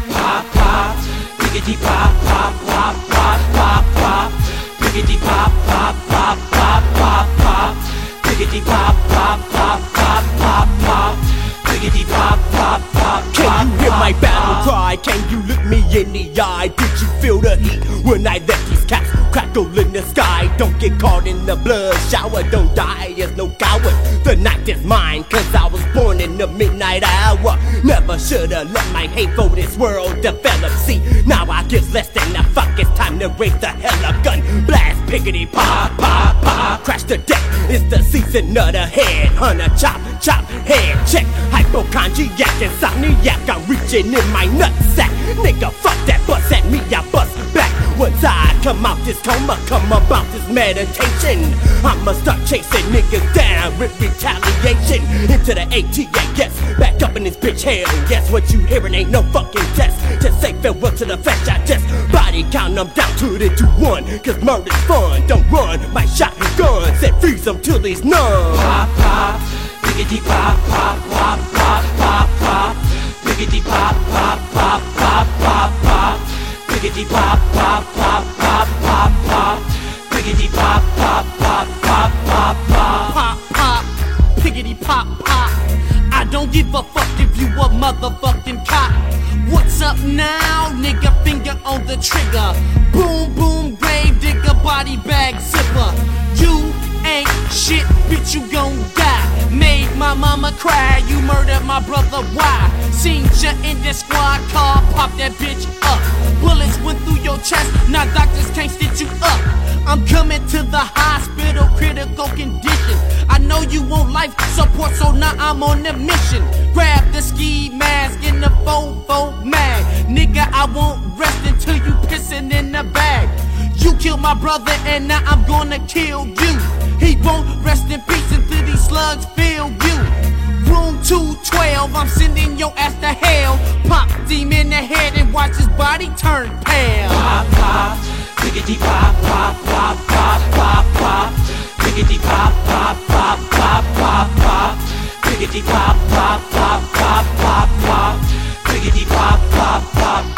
Pop pop, biggity pop pop pop pop pop pop, biggity pop pop pop pop pop pop, biggity pop pop pop pop pop pop, biggity pop pop pop.
Can you hear my battle cry? Can you look me in the eye? Did you feel the heat when I left these cats? Crackle in the sky? Don't get caught in the blood shower, don't die as no coward. The night is mine, cause I was born in the midnight hour. Never should've let my hate for this world develop. See, now I give less than a fuck. It's time to raise the hell up gun. Blast, piggity, pop, pop, pop. Crash the deck, it's the season of the head. Hunter, chop, chop, head check. Hypochondriac, insomniac, I'm reaching in my nutsack. Nigga, fuck that, bust at me, I bust back. I come out this coma, come about this meditation. I'ma start chasing niggas down with retaliation. Into the ATA, yes, back up in this bitch hell. Yes, what you hearing ain't no fucking test. Just say farewell to the flesh, I just body count them down to the two one. Cause murder's fun, don't run. My shotgun said freeze them till he's numb.
Pop, pop, piggity pop, pop, pop, pop, pop, pop. Piggity pop, pop, pop, pop, pop, pop. Piggity pop, pop, pop, pop, pop, pop. Piggity pop, pop, pop, pop, pop, pop.
Pop, pop, piggity pop, pop. I don't give a fuck if you a motherfucking cop. What's up now, nigga? Finger on the trigger. Boom, boom, grave digger, body bag zipper. You ain't shit, bitch, you gon' die. Made my mama cry, you murdered my brother, why? Seen ya in the squad car, pop that bitch up. Bullets went through your chest, now doctors can't stitch you up. I'm coming to the hospital, critical condition. I know you want life support, so now I'm on a mission. Grab the ski mask in the fofo mag. Nigga, I won't rest until you pissing in the bag. You killed my brother, and now I'm gonna kill you. He won't rest in peace until these slugs feel you. Room 212, I'm sending your ass to hell. Pop him in the head and watch his body turn pale.
Pop, pop, piggity pop, pop, pop, pop, pop, pop. Piggity pop, pop, pop, pop, pop, pop. Piggity pop, pop, pop, pop, pop, pop. Pop, pop, pop, pop,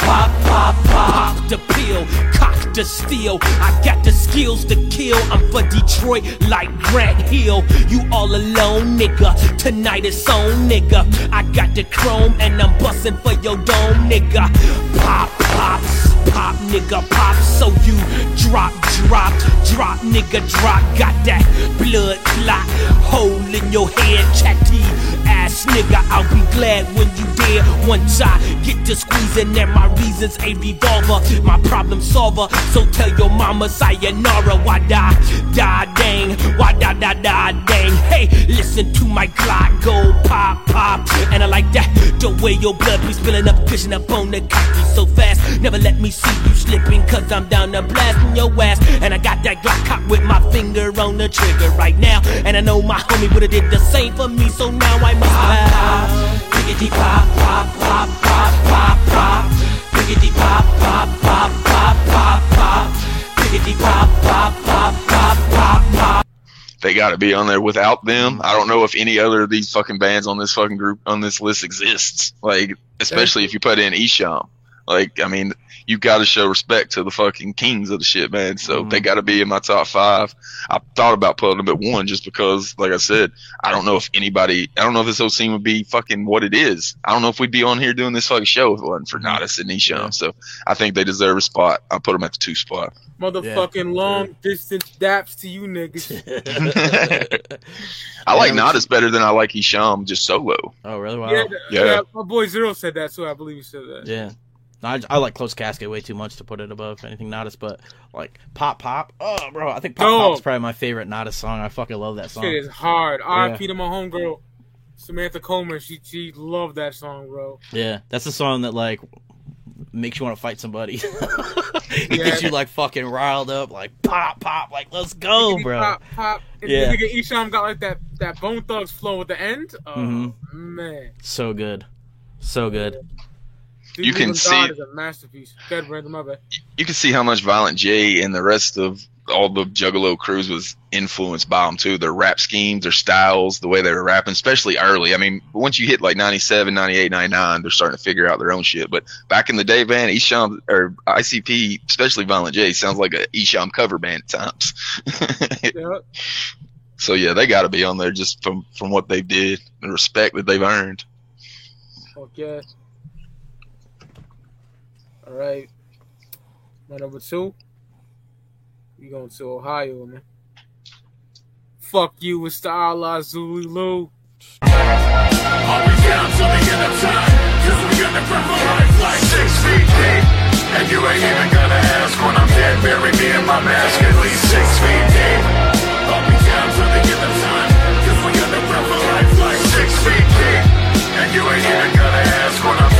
the steel. I got the skills to kill. I'm for Detroit like Grant Hill. You all alone, nigga. Tonight is on, nigga. I got the chrome and I'm busting for your dome, nigga. Pop, pop, pop, nigga, pop. So you drop, drop, drop, nigga, drop. Got that blood clot hole in your head, chatty ass nigga. I'll be glad when you dead. Once I get to squeezing, and my reasons a revolver, my problem solver. So tell your mama sayonara. Why die, die, dang? Why die, die, die, dang? Hey, listen to my Glock go pop, pop, and I like that the way your blood be spilling up, pushing up on the cocky so fast. Never let me see you slipping, cause I'm down to blasting your ass. And I got that Glock cock with my finger on the trigger right now. And I know my homie would've did the same for me, so now I must bow.
Piggity pop, pop, pop, pop, pop, pop. Piggity pop, pop, pop, pop, pop, pop. Piggity pop, pop, pop, pop, pop, pop.
They got to be on there. Without them, I don't know if any other of these fucking bands on this fucking group on this list exists. Like, especially if you put in Esham. Like, I mean, you got to show respect to the fucking kings of the shit, man. So they mm-hmm. got to be in my top five. I thought about putting them at one just because, like I said, I don't know if anybody, I don't know if this whole scene would be fucking what it is. I don't know if we'd be on here doing this fucking show if it wasn't for Natas and Esham. So I think they deserve a spot. I put them at the two spot.
Motherfucking long distance daps to you niggas. [LAUGHS]
I like Natas better than I like Esham just solo.
Oh, really? Wow.
yeah,
Yeah.
yeah, my boy Zero said that too. I believe he said that.
Yeah. I, I like Close Casket way too much to put it above anything Natas, but like Pop Pop. Oh, bro, I think Pop
Dog.
Pop's probably my favorite Natas song. I fucking love that song.
Shit is hard. R.I.P.
Yeah.
to my homegirl Samantha Coleman. She she loved that song, bro.
Yeah, that's the song that like makes you want to fight somebody. [LAUGHS] it
Yeah.
gets you like fucking riled up, like pop pop, like let's go, bro.
Pop, pop. And
Yeah.
yeah. nigga Esham got like that that Bone Thugs flow at the end. Oh
Mhm.
man,
So good, so good.
Dude,
You can see-
God is a masterpiece. Random, my bad.
you can see how much Violent J and the rest of all the Juggalo crews was influenced by them too. Their rap schemes, their styles, the way they were rapping, especially early. I mean, once you hit like 97, 98, 99, they're starting to figure out their own shit. But back in the day, man, Esham or ICP, especially Violent J, sounds like a Esham cover band at times. [LAUGHS]
Yeah.
so yeah, they got to be on there just from from what they did and respect that they've earned.
Fuck yeah. All right. My number two. We going to Ohio, man. Fuck you, it's the Zulu.
I'll down till the end of time Cause we got the life like six feet deep And you ain't even gonna ask when I'm dead Bury me in my mask at least six feet deep down till the end of time Cause we got the life like six feet deep And you ain't even gonna ask when I'm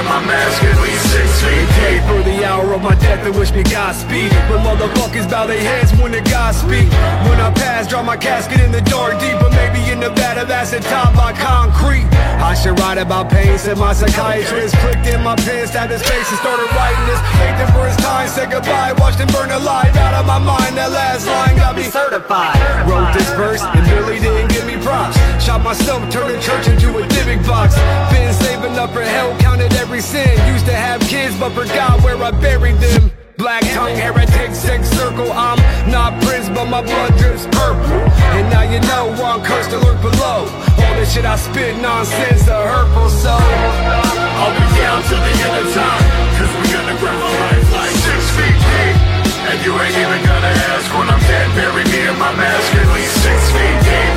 in my mask at least six feet deep
For the hour of my death, they wish me Godspeed. But motherfuckers bow their heads when the God speak. When I pass, drop my casket in the dark deep. But maybe in Nevada, that's the top by concrete. I should write about pain, said my psychiatrist. Clicked in my pen, stabbed his face and started writing this. Thanked him for his time, said goodbye. Watched him burn alive out of my mind. That last line got me certified. Wrote this verse and really didn't give me props. Shot myself, turned the church into a divot box. Been saving up for hell, counted every sin. Used to have kids, but forgot where I buried them. Black tongue, heretic, sex circle. I'm not Prince, but my blood drips purple. And now you know I'm cursed to lurk below. All this shit I spit, nonsense, a hurtful soul.
I'll be down till the end of time Cause we the breath of life like six feet deep And you ain't even gonna ask when I'm dead Bury me in my mask at least six feet deep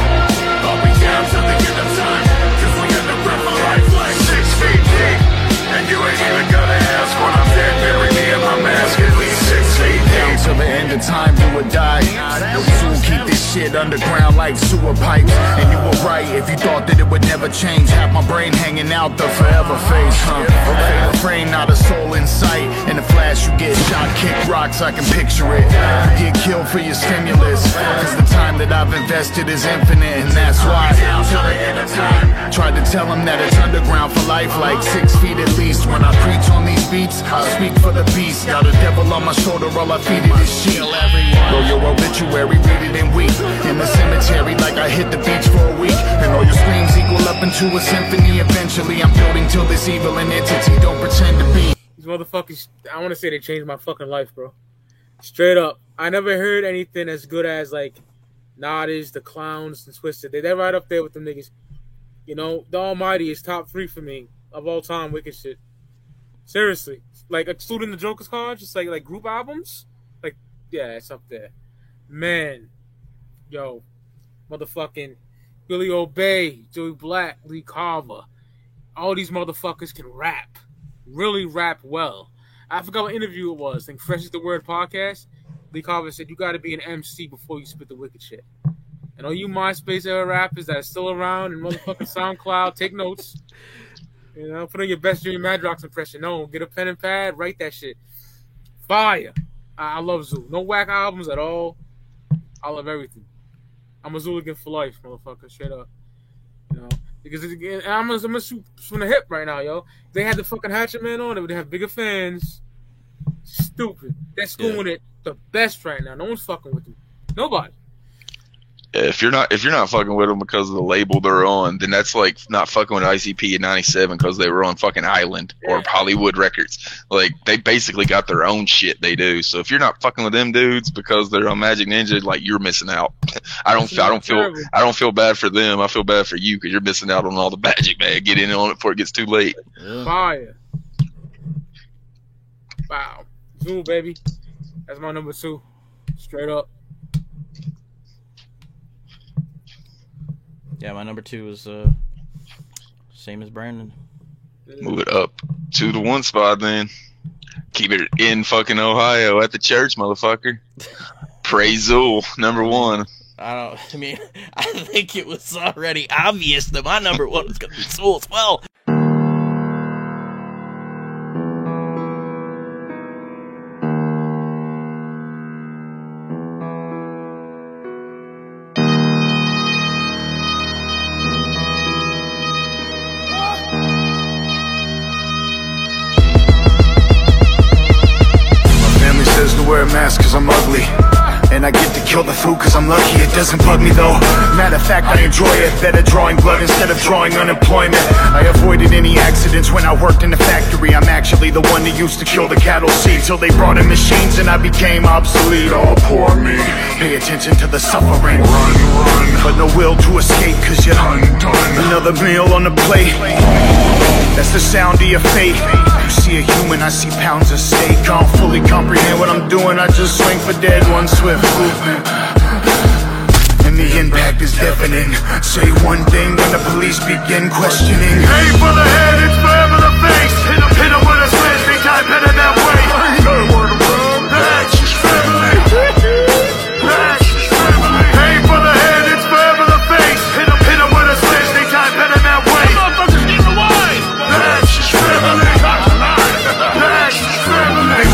I'll be down till the end of time
till the end of time, do or die. No soon keep this shit underground like sewer pipes. And you were right if you thought that it would never change. Have my brain hanging out the forever face, huh? Okay, frame, not a soul in sight. In a flash, you get shot, kick rocks, I can picture it. You get killed for your stimulus. Cause the time that I've invested is infinite, and that's why. Tried to tell him that it's underground for life, like six feet at least. Beats, I speak for the beast. Got a devil on my shoulder, all I feed it is sheep. Throw your obituary, read it in weep. In the cemetery, like I hit the beach for a week. And all your screams equal up into a symphony. Eventually, I'm building till this evil entity. Don't pretend to be.
These motherfuckers, I want to say they changed my fucking life, bro. Straight up. I never heard anything as good as, like, Natas, the Clowns, and Twiztid. They- They're right up there with them niggas. You know, The Almighty is top three for me of all time wicked shit. Seriously. Like, excluding the Joker's card, just like, like group albums. Like, yeah, it's up there. Man. Yo. Motherfucking Billy Obey, Joey Black, Lee Carver. All these motherfuckers can rap. Really rap well. I forgot what interview it was. I think Fresh is the Word podcast. Lee Carver said, You gotta be an MC before you spit the wicked shit. And all you MySpace era rappers that are still around and motherfucking [LAUGHS] SoundCloud, take notes. You know, put on your best Jimmy Madrox impression. No, get a pen and pad, write that shit. Fire. I, I love Zoo. No whack albums at all. I love everything. I'm a Zooligan for life, motherfucker. Straight up. You know, because again, I'm gonna, I'm gonna shoot from the hip right now, yo. If they had the fucking Hatchet Man on, they would have bigger fans. Stupid. They're schooling it the best right now. No one's fucking with them. Nobody.
If you're not if you're not fucking with them because of the label they're on, then that's like not fucking with ICP in '97 because they were on fucking Island or Hollywood Records. Like they basically got their own shit they do. So if you're not fucking with them dudes because they're on Majik Ninja, like you're missing out. I [LAUGHS] don't I don't feel I don't feel bad for them. I feel bad for you because you're missing out on all the magic, man. Get in on it before it gets too late.
Fire. Wow. Zoom, baby. That's my number two. Straight up.
Yeah, my number two is uh, same as Brandon.
Move it up to the one spot then. Keep it in fucking Ohio at the church, motherfucker. [LAUGHS] Praise Zool, number one.
I don't. I mean, [LAUGHS] I think it was already obvious that my number one was gonna be Soul as well.
Wear a mask cause I'm ugly. And I get to kill the food cause I'm lucky, it doesn't bug me though. Matter of fact, I enjoy it. Better drawing blood instead of drawing unemployment. I avoided any accidents when I worked in the factory. I'm actually the one that used to kill the cattle seed till they brought in machines and I became obsolete. Oh, poor me. Pay attention to the suffering. Run, run. But no will to escape cause you're undone. Another meal on the plate. That's the sound of your fate. You see a human, I see pounds of steak. Can't fully comprehend what I'm doing. I just swing for dead, one swift movement. And the impact is deafening. Say one thing, then the police begin questioning.
Hey for the head, it's forever the face. Hit him, hit him with a switch, they type better that way. That's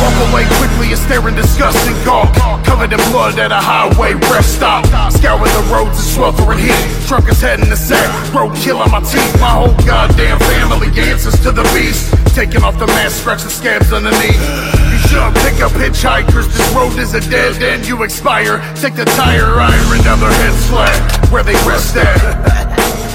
walk away quickly and stare in disgust and gawk. Covered in blood at a highway rest stop. Scouring the roads in sweltering heat. As head in the sack. Roadkill on my teeth. My whole goddamn family answers to the beast. Taking off the mask, scratch the scabs underneath. You should pick up hitchhikers. This road is a dead end. You expire. Take the tire iron down their heads flat. Where they rest at.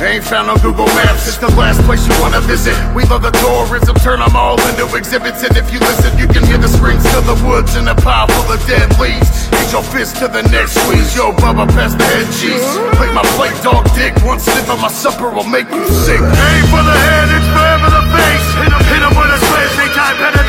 Ain't found on Google Maps, it's the last place you wanna visit. We love the tourism, turn them all into exhibits. And if you listen, you can hear the springs of the woods and a pile full of dead leaves. Hit your fist to the neck, squeeze. Yo, Bubba, pass the head cheese. Play my plate, dog dick. One sip of my supper will make you sick.
Hey for the head, it's forever the face. Hit him, hit him with a switch, they type better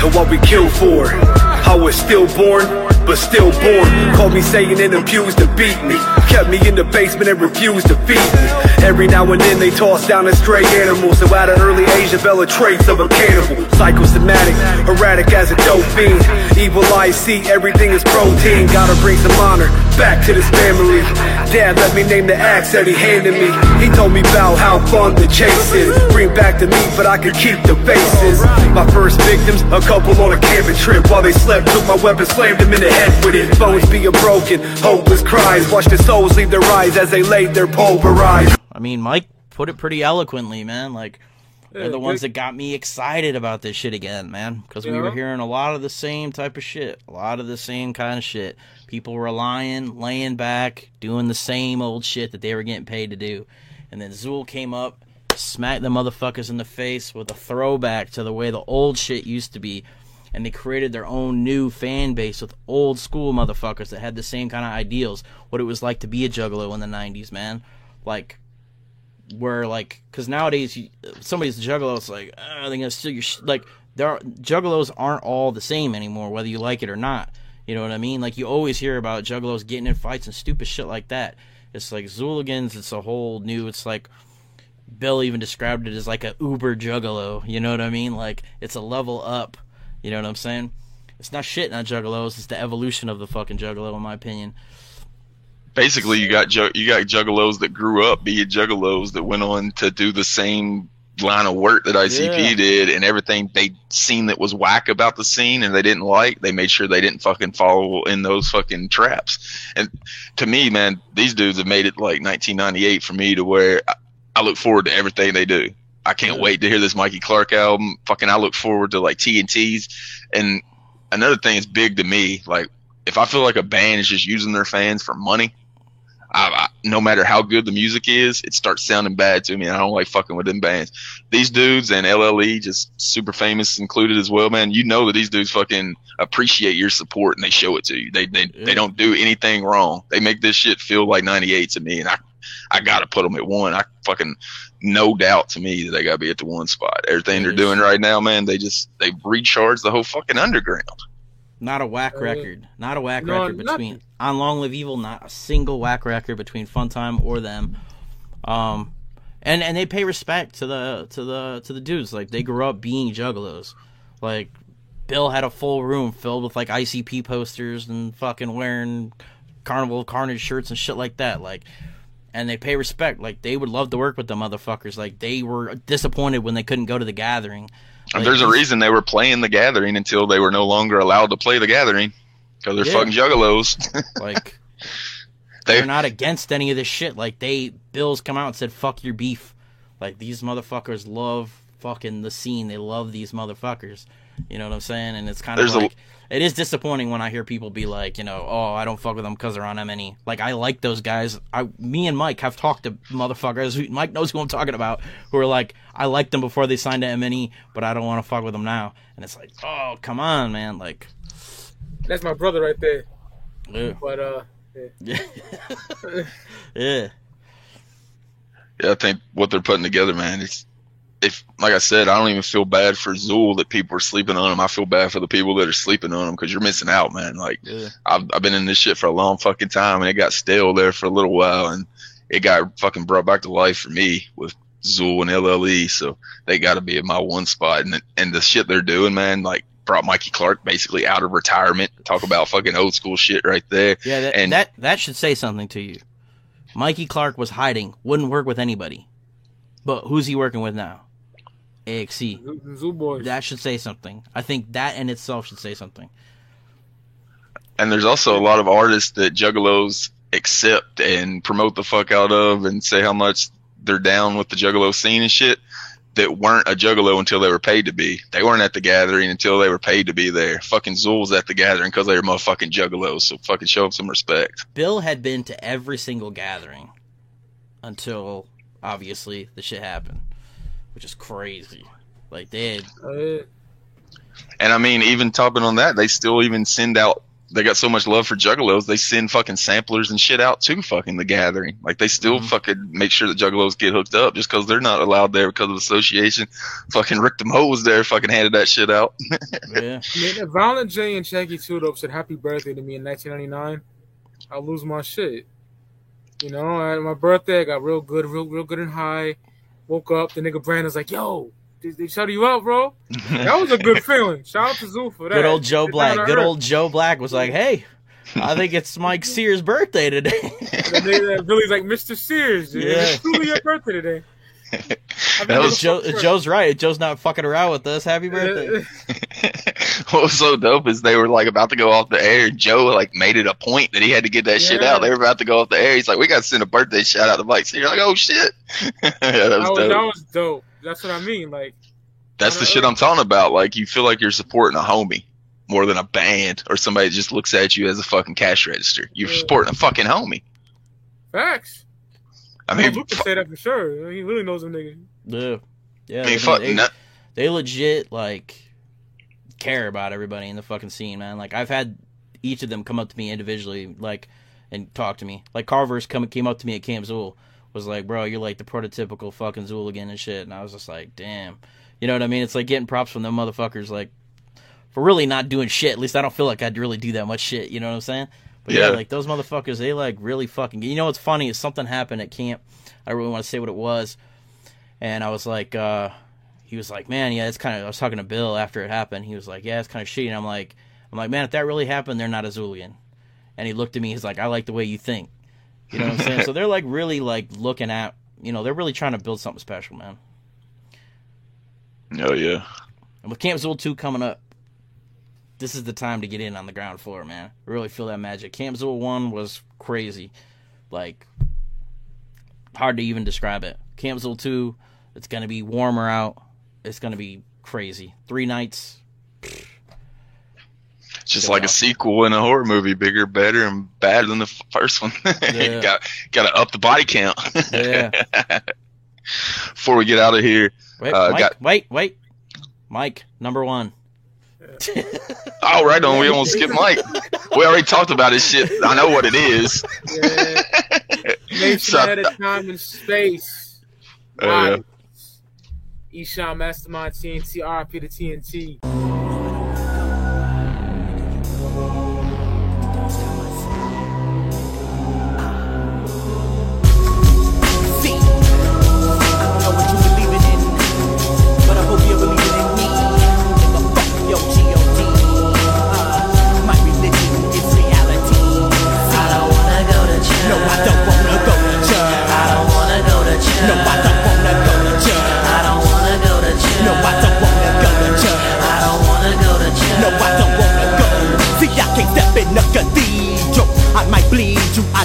a
story of what we killed for. I was stillborn, but still born. Called me Satan and abused to beat me. Kept me in the basement and refused to feed me. Every now and then they toss down a stray animal. So at an early age develop traits of a cannibal. Psychosomatic, erratic as a dope fiend. Evil eyes see everything is protein. Gotta bring some honor back to this family. Dad let me name the axe that he handed me. He told me about how fun the chase is. Bring back the meat, but I could keep the faces. My first victims, a couple on a camping trip. While they slept, took my weapon, slammed them in the head with it. Bones being broken, hopeless cries. Watch the souls leave their eyes as they laid there pulverized.
I mean, Mike put it pretty eloquently, man. Like, they're the ones that got me excited about this shit again, man. Because we were hearing a lot of the same type of shit, a lot of the same kind of shit. People were lying, laying back, doing the same old shit that they were getting paid to do. And then Zool came up, smacked the motherfuckers in the face with a throwback to the way the old shit used to be. And they created their own new fan base with old school motherfuckers that had the same kind of ideals. What it was like to be a juggalo in the 90s, man. Like, where like because nowadays you, somebody's a juggalo it's like ah, oh, they're gonna steal your sh-. like there are, juggalos aren't all the same anymore whether you like it or not you know what i mean like you always hear about juggalos getting in fights and stupid shit like that it's like zooligans it's a whole new it's like bill even described it as like a uber juggalo you know what i mean like it's a level up you know what i'm saying? It's not shit on juggalos it's the evolution of the fucking juggalo in my opinion.
Basically you got ju- you got juggalos that grew up being juggalos that went on to do the same line of work that ICP
Yeah.
did and everything they seen that was whack about the scene and they didn't like they made sure they didn't fucking follow in those fucking traps. And to me man these dudes have made it like 1998 for me to where I, I look forward to everything they do I can't wait to hear this Mikey Clark album fucking I look forward to like TNT's and another thing is big to me like if I feel like a band is just using their fans for money I, I, no matter how good the music is, it starts sounding bad to me. And I don't like fucking with them bands. These dudes and LLE, just super famous included as well, man. You know that these dudes fucking appreciate your support and they show it to you. They they, they don't do anything wrong. They make this shit feel like 98 to me, and I I gotta put them at one. I fucking no doubt to me that they gotta be at the one spot. Everything they're doing right now, man, they just they recharge the whole fucking underground.
Not a whack record. Not a whack
no,
record between on Long Live Evil. Not a single whack record between Funtime or them. Um, and and they pay respect to the to the to the dudes. Like they grew up being juggalos. Like Bill had a full room filled with like ICP posters and fucking wearing Carnival Carnage shirts and shit like that. Like. And they pay respect. Like they would love to work with the motherfuckers. Like they were disappointed when they couldn't go to the gathering.
And
Like,
there's a reason they were playing the gathering until they were no longer allowed to play the gathering. Because they're
Yeah.
fucking juggalos. [LAUGHS]
Like
They-
they're not against any of this shit. Like they Bills come out and said fuck your beef. Like these motherfuckers love fucking the scene. They love these motherfuckers. You know what I'm saying? And it's kind
There's
of like it is disappointing when I hear people be like, you know, oh, I don't fuck with them because they're on MNE. Like I like those guys. I, me and Mike have talked to motherfuckers. who- [LAUGHS] Mike knows who I'm talking about. Who are like, I liked them before they signed to MNE, but I don't want to fuck with them now. And it's like, oh, come on, man. Like,
That's my brother right there.
yeah,
But uh, yeah. [LAUGHS] [LAUGHS]
yeah.
Yeah, I think what they're putting together, man, it's if like I said, I don't even feel bad for Zool that people are sleeping on him. I feel bad for the people that are sleeping on him because you're missing out, man. Like
Yeah.
I've I've been in this shit for a long fucking time, and it got stale there for a little while, and it got fucking brought back to life for me with Zool and LLE. So they got to be in my one spot, and and the shit they're doing, man, like brought Mikey Clark basically out of retirement. Talk about fucking old school shit right there.
Yeah, that,
and
that that should say something to you. Mikey Clark was hiding, wouldn't work with anybody. But who's he working with now? AXC.
Zoo, Zoo Boys.
That should say something. I think that in itself should say something.
And there's also a lot of artists that juggalos accept and promote the fuck out of and say how much they're down with the juggalo scene and shit that weren't a juggalo until they were paid to be. They weren't at the gathering until they were paid to be there. Fucking Zool's at the gathering because they were motherfucking juggalos, so fucking show them some respect.
Bill had been to every single gathering until obviously the shit happened, which is crazy. Like they had,
Uh,
And I mean, even topping on that, they still even send out. They got so much love for juggalos, they send fucking samplers and shit out to fucking the gathering. Like they still
Mm-hmm.
fucking make sure that juggalos get hooked up just because they're not allowed there because of association. Fucking Rick the Mo was there, fucking handed that shit out. [LAUGHS]
yeah.
I mean, if Violent J and Shaggy 2 Dope said happy birthday to me in 1999, I'll lose my shit. You know, at my birthday, I got real good, real, real good and high. Woke up, the nigga Brandon's like, "Yo, they, they shut you out, bro." that was a good [LAUGHS] feeling. Shout out to Zoo for that.
good old Joe
It's
Black. Good old Joe Black was like, "Hey, I think it's Mike [LAUGHS] Sears' birthday today."
The nigga that Billy's like Mr. Sears. Dude.
Yeah.
It's truly your birthday today. I
That was
Joe, Joe's right. Joe's not fucking around with us. Happy birthday. [LAUGHS] [LAUGHS]
what was so dope is they were like about to go off the air. and Joe like made it a point that he had to get that shit out. They were about to go off the air. He's like, "We got to send a birthday shout out to Mike." So you're like, "Oh shit!" [LAUGHS] yeah, that was
That was,
dope.
that was dope. That's what I mean. Like,
That's the shit I'm talking about. Like you feel like you're supporting a homie more than a band or somebody that just looks at you as a fucking cash register. You're
Yeah.
supporting a fucking homie.
facts.
I
Well,
mean,
Luke can say that for sure. He really knows them niggas.
Yeah, yeah.
I mean,
they,
fuck,
they,
no-
they legit like care about everybody in the fucking scene, man. Like I've had each of them come up to me individually, like and talk to me. Like Carver's come came up to me at Camp Zool, was like, "Bro, you're like the prototypical fucking Zooligan and shit." And I was just like, "Damn," you know what I mean? It's like getting props from them motherfuckers, like for really not doing shit. At least I don't feel like I'd really do that much shit. You know what I'm saying? But yeah,
Yeah.
like those motherfuckers, they like really fucking. You know what's funny is something happened at camp. I really want to say what it was, and I was like, uh, he was like, man, yeah, it's kind of. I was talking to Bill after it happened. He was like, yeah, it's kind of shitty. And I'm like, I'm like, man, if that really happened, they're not a Zulian. And he looked at me. He's like, I like the way you think. You know what I'm saying? [LAUGHS] so they're like really like looking at. You know, they're really trying to build something special, man.
oh yeah.
And with Camp Zool 2 coming up, this is the time to get in on the ground floor, man. Really feel that magic. Camp Zool 1 was crazy. Like, hard to even describe it. Camp Zool 2, it's going to be warmer out. It's going to be crazy. Three nights.
It's
just
like a sequel in a horror movie, bigger, better, and badder than the first one. [LAUGHS]
Yeah.
got got to up the body count.
Yeah. [LAUGHS]
Before we get out of here,
Wait,
uh,
Mike,
got
wait, wait. Mike, number one.
Oh right on. We almost skip Mike. We already talked about his shit. I know what it is.
Yeah. [LAUGHS] Nation at a time and space.
Uh, yeah.
Right. Mastamind TNT, RP to TNT.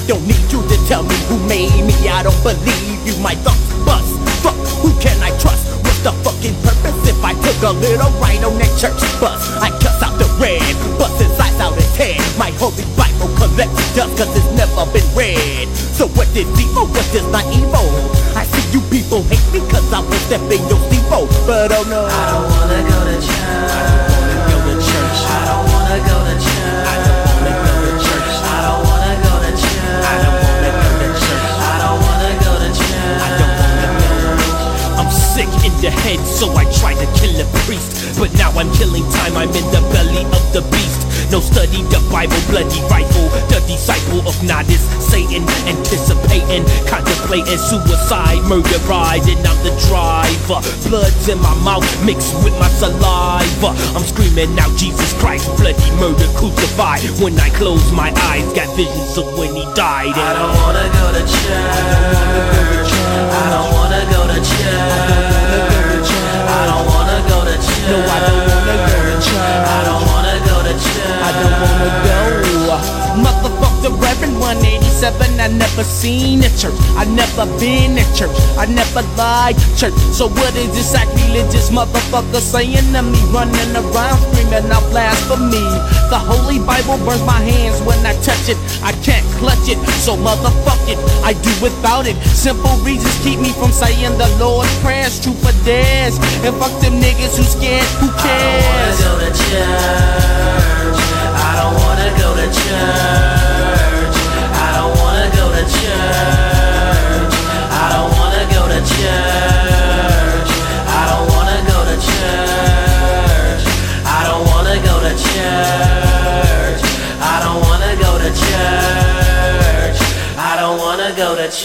Don't need you to tell me who made me. I don't believe you. My thoughts bust. Fuck, who can I trust? What's the fucking purpose if I took a little ride on that church bus? I cuss out the red, bust his eyes out his head. My holy Bible collects dust cause it's never been read. So what is evil? What is not evil? I see you people hate me cause I was stepping your steeple. But oh no. I don't wanna go to church. I don't wanna go to church. I don't wanna go so I tried to kill a priest. But now I'm killing time, I'm in the belly of the beast. No study the Bible, bloody rifle. The disciple of Natas, Satan, anticipating, contemplating suicide, murder riding out the driver. Blood's in my mouth, mixed with my saliva. I'm screaming out, Jesus Christ, bloody murder, crucified. When I close my eyes, got visions of when he died. I don't wanna go to church. I don't wanna go to church. No, I don't wanna go to church. I don't wanna go to church. I don't wanna go. Motherfuck the Reverend 187. I never seen a church. I never been a church. I never lied church. So what is this sacrilegious motherfucker saying to me? Running around screaming out blasphemy. The Holy Bible burns my hands when I touch it. I can't clutch it. So motherfuck it. I do without it. Simple reasons keep me from saying the Lord's prayers. True for dares. And fuck them niggas who scared. Who cares? I don't wanna go to church. I don't wanna go to church.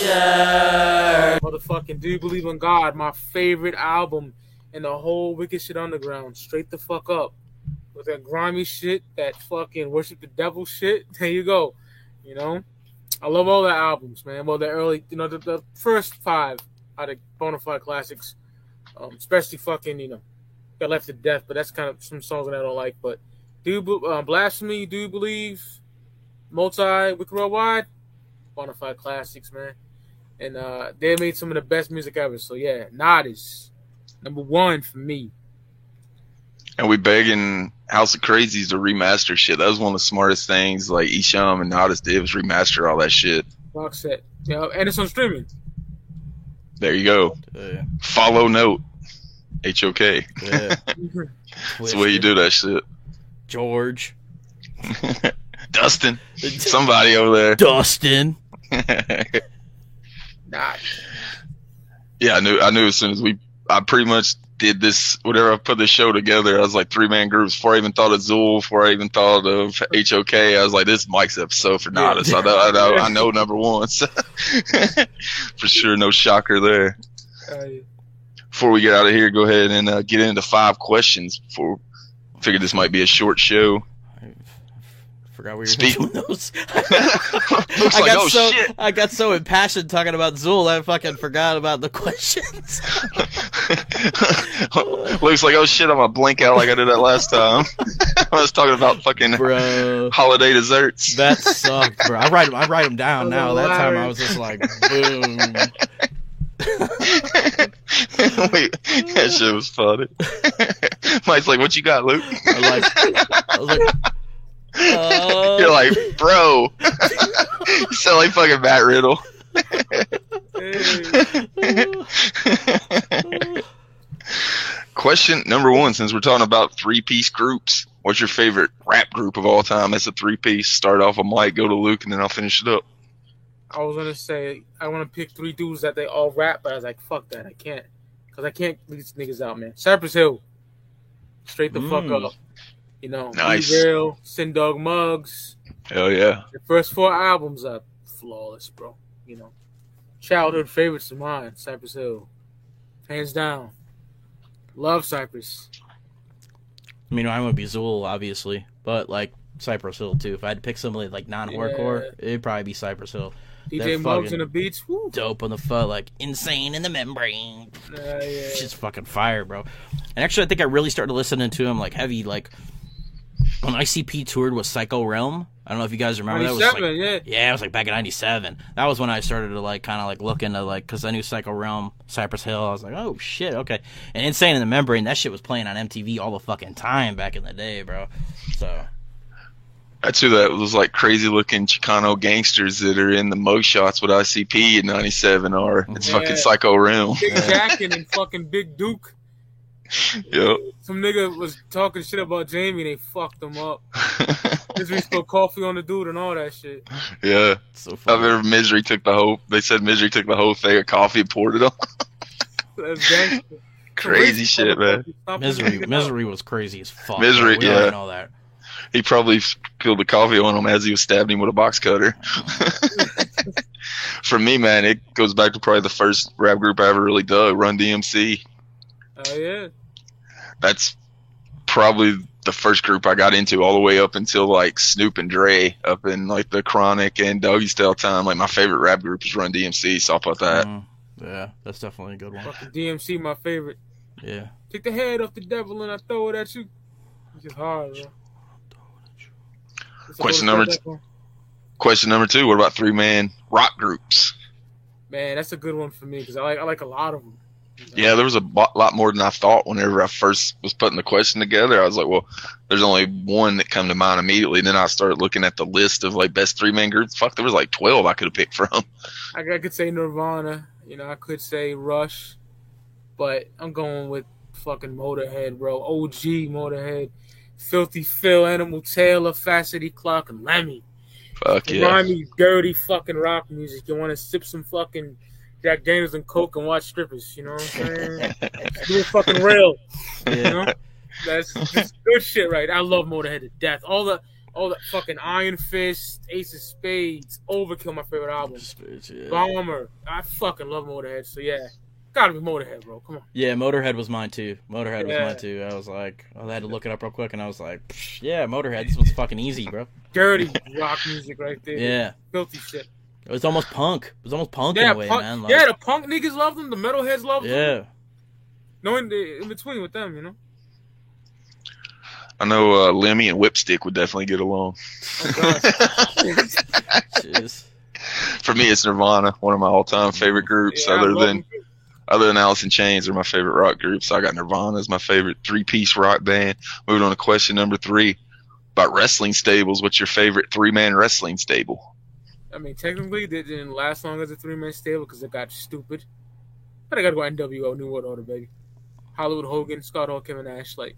Church.
Motherfucking Do You Believe in God, my favorite album in the whole Wicked Shit Underground. Straight the fuck up. With that grimy shit, that fucking worship the devil shit. [LAUGHS] There you go. You know? I love all the albums, man. Well, the early, you know, the, the first five out of Bonafide classics. Um, especially fucking, you know, Got Left to Death, but that's kind of some songs that I don't like. But Do uh, Blasphemy, Do Believe, Multi, Wicked Worldwide, Bonafide classics, man. And uh, they made some of the best music ever. So yeah, Natas, number one for me.
And we begging House of Crazies to remaster shit. That was one of the smartest things like Esham and Natas did was remaster all that shit.
Box set. Yeah, and it's on streaming.
There you go. Follow note. H O K. [LAUGHS] That's the way you do that shit.
George. [LAUGHS]
Dustin. Somebody over there.
Dustin. [LAUGHS]
Nah.
Yeah, I knew. I knew as soon as we, I pretty much did this. Whatever I put the show together, I was like three man groups. Before I even thought of Zool, before I even thought of HOK, I was like, this is Mike's episode for Nada. So I know, I know, I know number one. So [LAUGHS] for sure, no shocker there. Before we get out of here, go ahead and uh, get into five questions. Before I figured this might be a short show.
Forgot we were
Speak-
doing those. [LAUGHS]
Looks
I
like,
got
oh
so
shit.
I got so impassioned talking about Zool, I fucking forgot about the [LAUGHS] questions. [LAUGHS]
Looks like oh shit, I'm gonna blink out like I did that last time. I was talking about fucking
Bro.
holiday desserts.
That sucked, bro. I write 'em- I write them down now. That time I was just like, boom.
Wait, that shit was funny. Mike's like, "What you got, Luke?"
I like, I was like,
You're like, "Bro, you [LAUGHS] sound like fucking Matt Riddle." [LAUGHS] Question number one: Since we're talking about three-piece groups, what's your favorite rap group of all time? That's a three-piece. Start off with Mike, go to Luke, and then I'll finish it up.
I was gonna say I want to pick three dudes that they all rap, but I was like, fuck that, I can't, cause I can't leave these niggas out, man. Cypress Hill, straight the fuck
Mm.
up. You know,
Nice.
Be Real, Sen Dog Muggs.
Hell yeah!
The first four albums are flawless, bro. You know, childhood favorites of mine, Cypress Hill, hands down. Love Cypress.
I mean, I would be Zool, obviously, but like Cypress Hill too. If I had to pick somebody like non-hardcore,
Yeah.
it'd probably be Cypress Hill.
DJ
They're
Muggs and the beats. Woo.
dope on the foot, like insane in the membrane.
Uh, yeah.
Just fucking fire, bro. And actually, I think I really started listening to him like heavy, like when ICP toured with Psycho Realm. I don't know if you guys remember that. Was like,
yeah.
yeah, it was like back in '97. That was when I started to like kind of like look into like because I knew Psycho Realm, Cypress Hill. I was like, oh shit, okay. And Insane in the Membrane, that shit was playing on MTV all the fucking time back in the day, bro. So
That's who that was like crazy looking Chicano gangsters that are in the mo shots with ICP in '97 are. It's
Yeah.
fucking Psycho Realm.
Big Jacken and fucking Big Duke. [LAUGHS]
Yep.
Some nigga was talking shit about Jamie and they fucked him up. [LAUGHS] Misery spilled coffee on the dude and all that shit.
Yeah.
So
I remember Misery took the whole. They said Misery took the whole thing of coffee and poured it on. [LAUGHS]
That's gangster.
Crazy shit, man.
Misery, Misery was crazy as fuck.
Misery,
we already
yeah.
know that.
He probably spilled the coffee on him as he was stabbing him with a box cutter. For me, man, it goes back to probably the first rap group I ever really dug, Run DMC.
Oh yeah.
That's probably the first group I got into all the way up until like Snoop and Dre up in like the Chronic and Doggy Style time. Like my favorite rap group is Run DMC, so I'll put that.
Mm, yeah, that's definitely a good one.
Fucking DMC, my favorite.
Yeah.
Take the head off the devil and I throw it at you. It's just hard, bro.
Question number
other-
t- Question number two: What about three man rock groups?
Man, that's a good one for me because I like I like a lot of them.
Yeah, there was a lot more than I thought whenever I first was putting the question together. I was like, well, there's only one that come to mind immediately. And then I started looking at the list of like best three man groups. Fuck, there was like 12 I could have picked from.
I, [LAUGHS] I could say Nirvana, you know, I could say Rush, but I'm going with fucking Motorhead, bro. OG Motorhead, Filthy Phil, Animal Taylor, Fast Eddie Clarke, and Lemmy.
Fuck yeah.
Me dirty fucking rock music. You want to sip some fucking Jack Daniels and Coke and watch strippers. You know what I'm saying? [LAUGHS] Do it fucking real. You know? That's, that's good shit, right? I love Motorhead to death. All the all the fucking Iron Fist, Ace of Spades, Overkill, my favorite album. Bomber. I fucking love Motorhead. So yeah, gotta be Motorhead, bro. Come on.
Yeah, Motorhead was mine too. Motorhead
Yeah.
was mine too. I was like, I had to look it up real quick, and I was like, yeah, Motorhead. This one's fucking easy, bro.
Dirty rock music right there.
Yeah.
Filthy shit.
It was almost punk. It was almost punk
Yeah,
in a way,
punk,
man. Like,
yeah, the punk niggas love them. The metalheads love them.
yeah.
No in, the, in between with them, you know.
I know uh, Lemmy and Whipstick would definitely get along. [LAUGHS] For me, it's Nirvana, one of my all-time favorite groups.
Yeah,
other
love
than other than Alice in Chains, are my favorite rock group. So I got Nirvana as my favorite three-piece rock band. Moving on to question number three about wrestling stables. What's your favorite three-man wrestling stable?
I mean, technically, they didn't last long as a three man stable because it got stupid. But I gotta go NWO, New World Order, baby. Hollywood Hogan, Scott Hall, Kevin Nash. Like,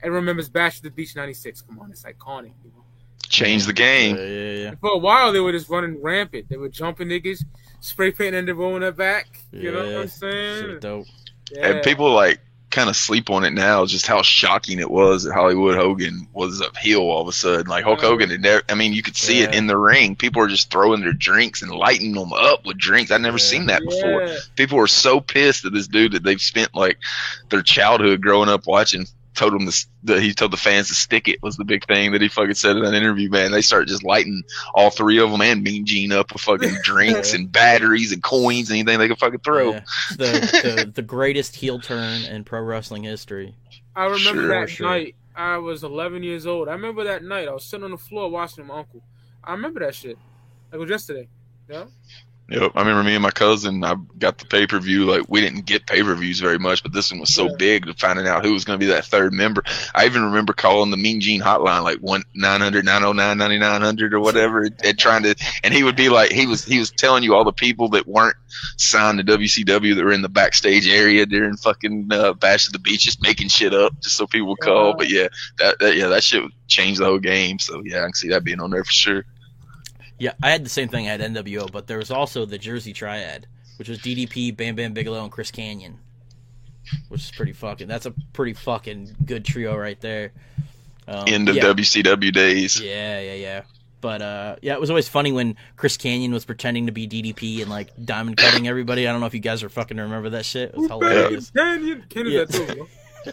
everyone remembers Bash at the Beach 96. Come on, it's iconic, you know.
Change the game.
Yeah, yeah, yeah.
For a while, they were just running rampant. They were jumping niggas, spray painting NWO in their back. You know what I'm saying?
shit dope.
Yeah.
And people like kind of sleep on it now, just how shocking it was that Hollywood Hogan was a heel all of a sudden. Like Hulk Hogan had never, I mean, you could see it in the ring. People were just throwing their drinks and lighting them up with drinks. I'd never seen that before.
Yeah.
People were so pissed at this dude that they've spent like their childhood growing up watching. Told him this, that he told the fans to stick it was the big thing that he fucking said in that interview. Man, they started just lighting all three of them and Mean Gene up with fucking [LAUGHS] drinks and batteries and coins, and anything they could fucking throw.
Yeah. The, the the greatest heel turn in pro wrestling history.
I remember
Sure,
that
sure.
night. I was 11 years old. I remember that night. I was sitting on the floor watching my uncle. I remember that shit. Like it was yesterday. Yeah.
Yep, I remember me and my cousin. I got the pay per view. Like we didn't get pay per views very much, but this one was so big to finding out who was going to be that third member. I even remember calling the Mean Gene hotline, like one 900 909 9900 or whatever, and trying to. And he would be like, he was he was telling you all the people that weren't signed to WCW that were in the backstage area during fucking uh, Bash at the Beach, just making shit up just so people would call. But yeah, that, that yeah that shit changed the whole game. So yeah, I can see that being on there for sure.
Yeah, I had the same thing. I had NWO, but there was also the Jersey Triad, which was DDP, Bam Bam Bigelow, and Chris Kanyon, which is pretty fucking. That's a pretty fucking good trio right there. Um,
End of
yeah.
WCW days.
Yeah, yeah, yeah. But uh, yeah, it was always funny when Chris Kanyon was pretending to be DDP and like diamond cutting everybody. I don't know if you guys are fucking remember that shit. It was hilarious.
Kanyon. Kanyon
Yeah.
that too, bro.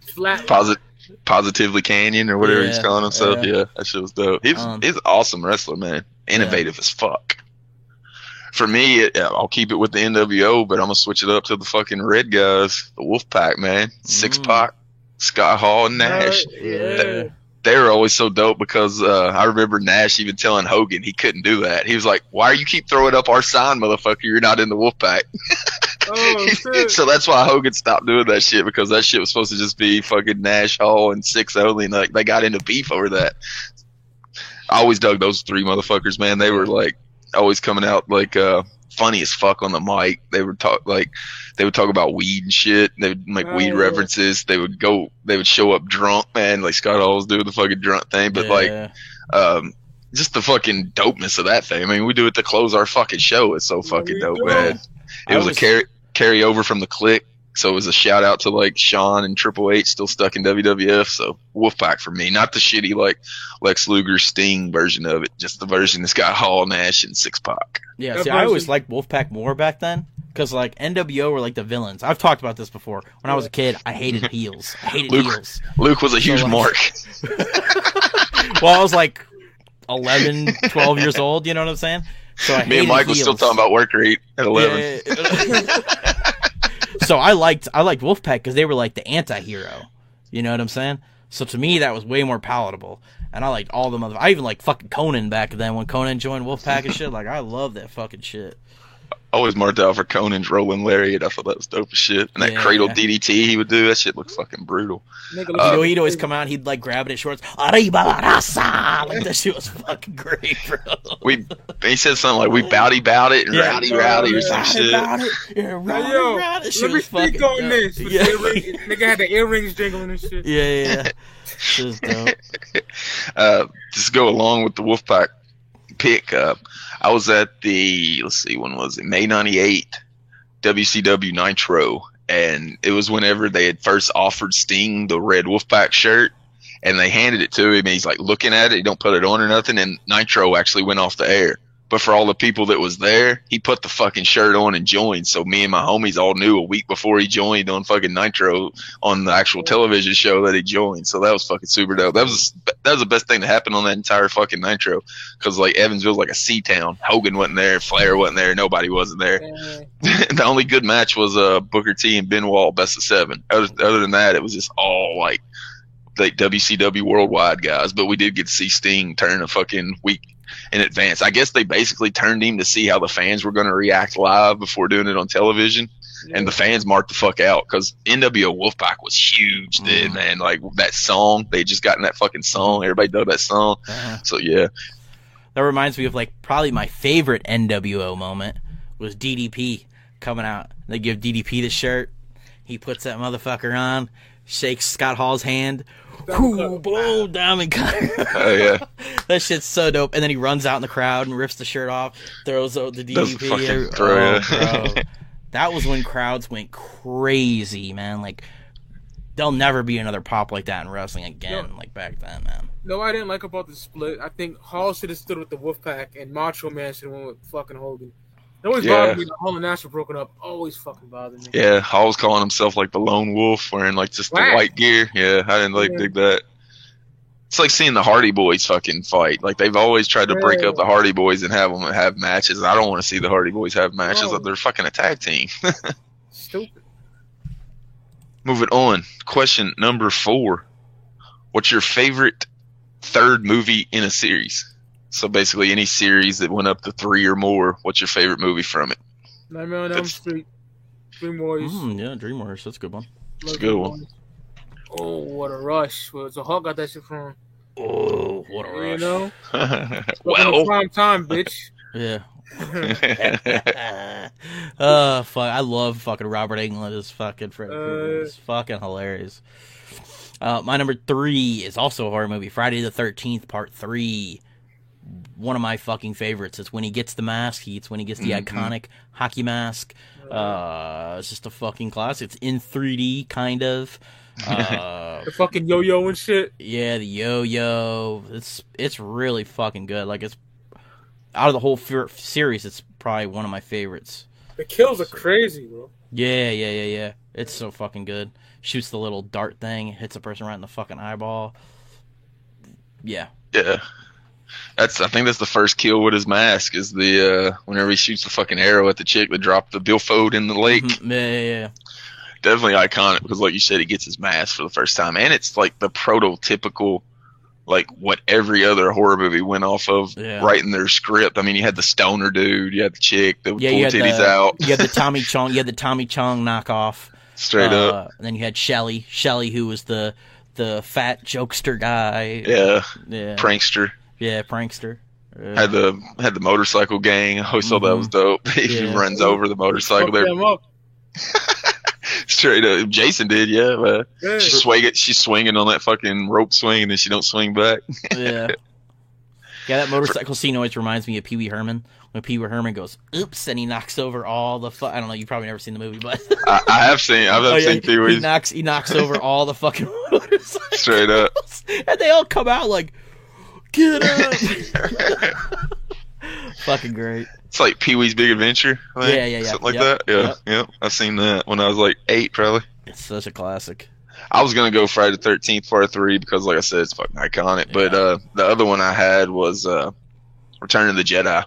Flat.
Posit- positively Kanyon or whatever he's calling himself.
yeah.
Yeah, that shit was dope. He's
Um,
he's an awesome wrestler, man. Innovative as fuck. For me, it, I'll keep it with the NWO, but I'm gonna switch it up to the fucking red guys, the Wolfpack, man. Six
Mm.
Pac, Scott Hall, and Nash.
Yeah.
That, they were always so dope because uh, I remember Nash even telling Hogan he couldn't do that. He was like, "Why are you keep throwing up our sign, motherfucker? You're not in the Wolfpack." [LAUGHS]
Oh, [LAUGHS]
so that's why Hogan stopped doing that shit because that shit was supposed to just be fucking Nash Hall and six only, and like they got into beef over that. I always dug those three motherfuckers, man. They were like always coming out like uh funny as fuck on the mic. They would talk like they would talk about weed and shit. They would make weed
Oh.
references. They would go. They would show up drunk, man. Like Scott Hall was doing the fucking drunk thing, but like um, just the fucking dopeness of that thing. I mean, we do it to close our fucking show. It's so fucking dope, man. It
I
was,
was-
a carry carry over from the Kliq, so it was a shout out to like Shawn and Triple H still stuck in WWF. So Wolfpack for me, not the shitty like Lex Luger Sting version of it, just the version that's got Hall Nash and Syxx-Pac.
Yeah,
That
see, I always liked Wolfpack more back then because like NWO were like the villains. I've talked about this before. When I was a kid, I hated [LAUGHS] heels. I hated
Luke,
heels.
Luke was a huge
like-
mark. [LAUGHS]
Well, I was like 11, 12 years old. You know what I'm saying? So I
Me and
hated
Mike was still talking about work rate at eleven. [LAUGHS]
so I liked I liked Wolfpack because they were like the anti-hero. You know what I'm saying? So to me, that was way more palatable. And I liked all the mother. I even like fucking Konnan back then when Konnan joined Wolfpack and shit. Like I love that fucking shit.
Always marked out for Konnan's rolling lariat. I thought that was dope as shit. And that
Yeah.
cradle DDT he would do, that shit looked fucking brutal.
Nigga,
you
Uh,
know, he'd always come out. He'd like grab it at shorts. Arriba la raza! Like that shit was fucking great, bro.
We he said something like we bowdy bout it and
Yeah.
rowdy rowdy or some
Rowdy
shit.
about it. Yeah,
Hey,
rowdy,
yo,
rowdy.
Let me speak on
dope.
this.
Yeah.
nigga had the earrings jingling and shit.
Yeah, yeah, yeah. Shit was dope. [LAUGHS]
uh, just go along with the Wolfpack pick. Uh, I was at the let's see, when was it? May '98 WCW Nitro, and it was whenever they had first offered Sting the red Wolfpack shirt, and they handed it to him, and he's like looking at it. He don't put it on or nothing, and Nitro actually went off the air. But for all the people that was there, he put the fucking shirt on and joined. So me and my homies all knew a week before he joined on fucking Nitro on the actual television show that he joined. So that was fucking super dope. That was that was the best thing that happened on that entire fucking Nitro because like Evansville's like a sea town. Hogan wasn't there, Flair wasn't there, nobody wasn't there. [LAUGHS] the only good match was uh Booker T and Benoit best of seven. Other, other than that, it was just all like like WCW worldwide guys. But we did get to see Sting turn a fucking week in advance. I guess they basically turned him to see how the fans were going to react live before doing it on television. And the fans marked the fuck out because NWO Wolfpack was huge then, man. Like that song, they just gotten that fucking song. Everybody dug that song.
Uh-huh.
So yeah,
That reminds me of like probably my favorite NWO moment was DDP coming out. They give DDP the shirt. He puts that motherfucker on, shakes Scott Hall's hand. Whoo, boom, diamond cutter.
Oh, yeah. [LAUGHS]
that shit's so dope. And then he runs out in the crowd and rips the shirt off, throws out the
Does
DDP. Oh, bro. that was when crowds went crazy, man. Like there'll never be another pop like that in wrestling again, like back then, man.
No, I didn't like about the split. I think Hall should have stood with the Wolfpack, and Macho Man should have went with fucking Hogan. It always
Yeah.
bothered me that Hall and Nash were broken up. Always fucking bothered me.
yeah. Hall's calling himself like the lone wolf, wearing like just the white gear. Yeah, I didn't like
Yeah.
dig that. It's like seeing the Hardy Boys fucking fight. Like they've always tried to break up the Hardy Boys and have them have matches. I don't want to see the Hardy Boys have matches.
No.
They're fucking a tag team. [LAUGHS]
Stupid.
Moving on. Question number four. What's your favorite third movie in a series? So basically, any series that went up to three or more. What's your favorite movie from it?
Nightmare on Elm Street. Dream Warriors.
Mm, yeah, Dream Warriors, that's a good one.
It's a good one.
Oh, what a rush! Well, so Hawk got that shit from.
Oh, what a rush!
You know. [LAUGHS]
well,
prime time, bitch.
Yeah. [LAUGHS] [LAUGHS] uh, fuck. I love fucking Robert Englund as fucking Freddy Krueger.
Uh,
It's fucking hilarious. Uh, my number three is also a horror movie. Friday the Thirteenth Part Three. One of my fucking favorites. It's when he gets the mask. He, it's when he gets the
Mhm.
iconic hockey mask. Uh, it's just a fucking classic. It's in 3D, kind of. [LAUGHS] Uh,
the fucking yo-yo and shit.
yeah, the yo-yo. It's it's really fucking good. Like it's out of the whole fer- series, it's probably one of my favorites.
The kills are crazy, bro.
Yeah, yeah, yeah, yeah. It's so fucking good. Shoots the little dart thing, hits a person right in the fucking eyeball. Yeah.
Yeah. That's I think that's the first kill with his mask is the uh whenever he shoots the fucking arrow at the chick that dropped the billfold in the lake.
Mhm. Yeah, yeah, yeah.
Definitely iconic because like you said he gets his mask for the first time and it's like the prototypical like what every other horror movie went off of
Yeah.
writing their script. I mean, you had the stoner dude, you had the chick that would
Yeah,
pull titties
the,
out.
you had the [LAUGHS] Tommy Chong, you had the Tommy Chong knockoff.
Straight
Uh,
up.
And then you had Shelly, Shelly, who was the the fat jokester guy.
Yeah.
yeah,
Prankster.
Yeah, prankster. Yeah.
Had the had the motorcycle gang. I always thought that was mm-hmm. dope. [LAUGHS] he
Yeah.
runs over the motorcycle
Fuck
there.
them up. [LAUGHS]
Straight up, Jason did, yeah. But
Yeah.
she's swinging, she's swinging on that fucking rope swing, and then she don't swing back. [LAUGHS]
yeah. Yeah, that motorcycle scene always reminds me of Pee Wee Herman. When Pee Wee Herman goes, "Oops," and he knocks over all the. Fu- I don't know. You've probably never seen the movie, but
I, I have seen, I've
Oh, yeah,
seen Pee
He knocks. He knocks over all the fucking motorcycles,
straight up.
and they all come out like, "Get up!" [LAUGHS] [LAUGHS] fucking great.
It's like Pee Wee's Big Adventure. I think,
Yeah, yeah, yeah.
Something like
Yep,
that. Yeah,
yep.
yeah. I've seen that when I was like eight, probably.
It's such a classic.
I was gonna go Friday the Thirteenth Part Three because, like I said, it's fucking iconic. But uh, the other one I had was uh, Return of the Jedi.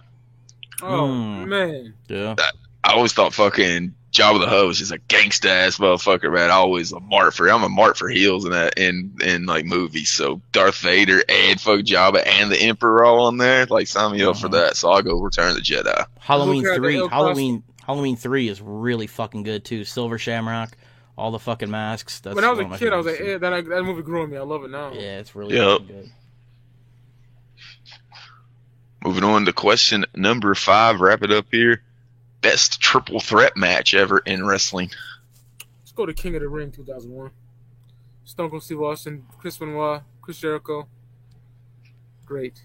Oh
Hmm.
man.
Yeah.
I always thought fucking Jabba the Hutt was just a gangsta ass motherfucker, man. I always a mart for I'm a mart for heels in that in in like movies. So Darth Vader and fuck Jabba and the Emperor all on there. Like sign me up for
Uh-huh.
that. So I'll go Return of the Jedi.
Halloween
Look
three.
Hill
Halloween. Halloween three is really fucking good too. Silver Shamrock, all the fucking masks. That's
when I was a kid, I was like,
favorites,
eh, that, that movie grew on me. I love it now.
yeah, it's really
Yep.
good.
Moving on to question number five. Wrap it up here. Best triple threat match ever in wrestling.
Let's go to King of the Ring 2001. Stone Cold Steve Austin, Chris Benoit, Chris Jericho. Great.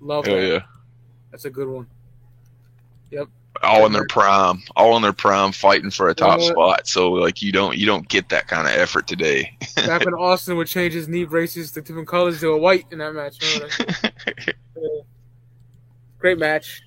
Love
Hell
that.
yeah.
That's a good one. Yep.
all in their prime, all in their prime, fighting for a top
Uh-huh.
spot. So like you don't you don't get that kind of effort today.
Back when [LAUGHS] Austin would change his knee braces to different colors, they were white in that match. That? Yeah. [LAUGHS] Great match.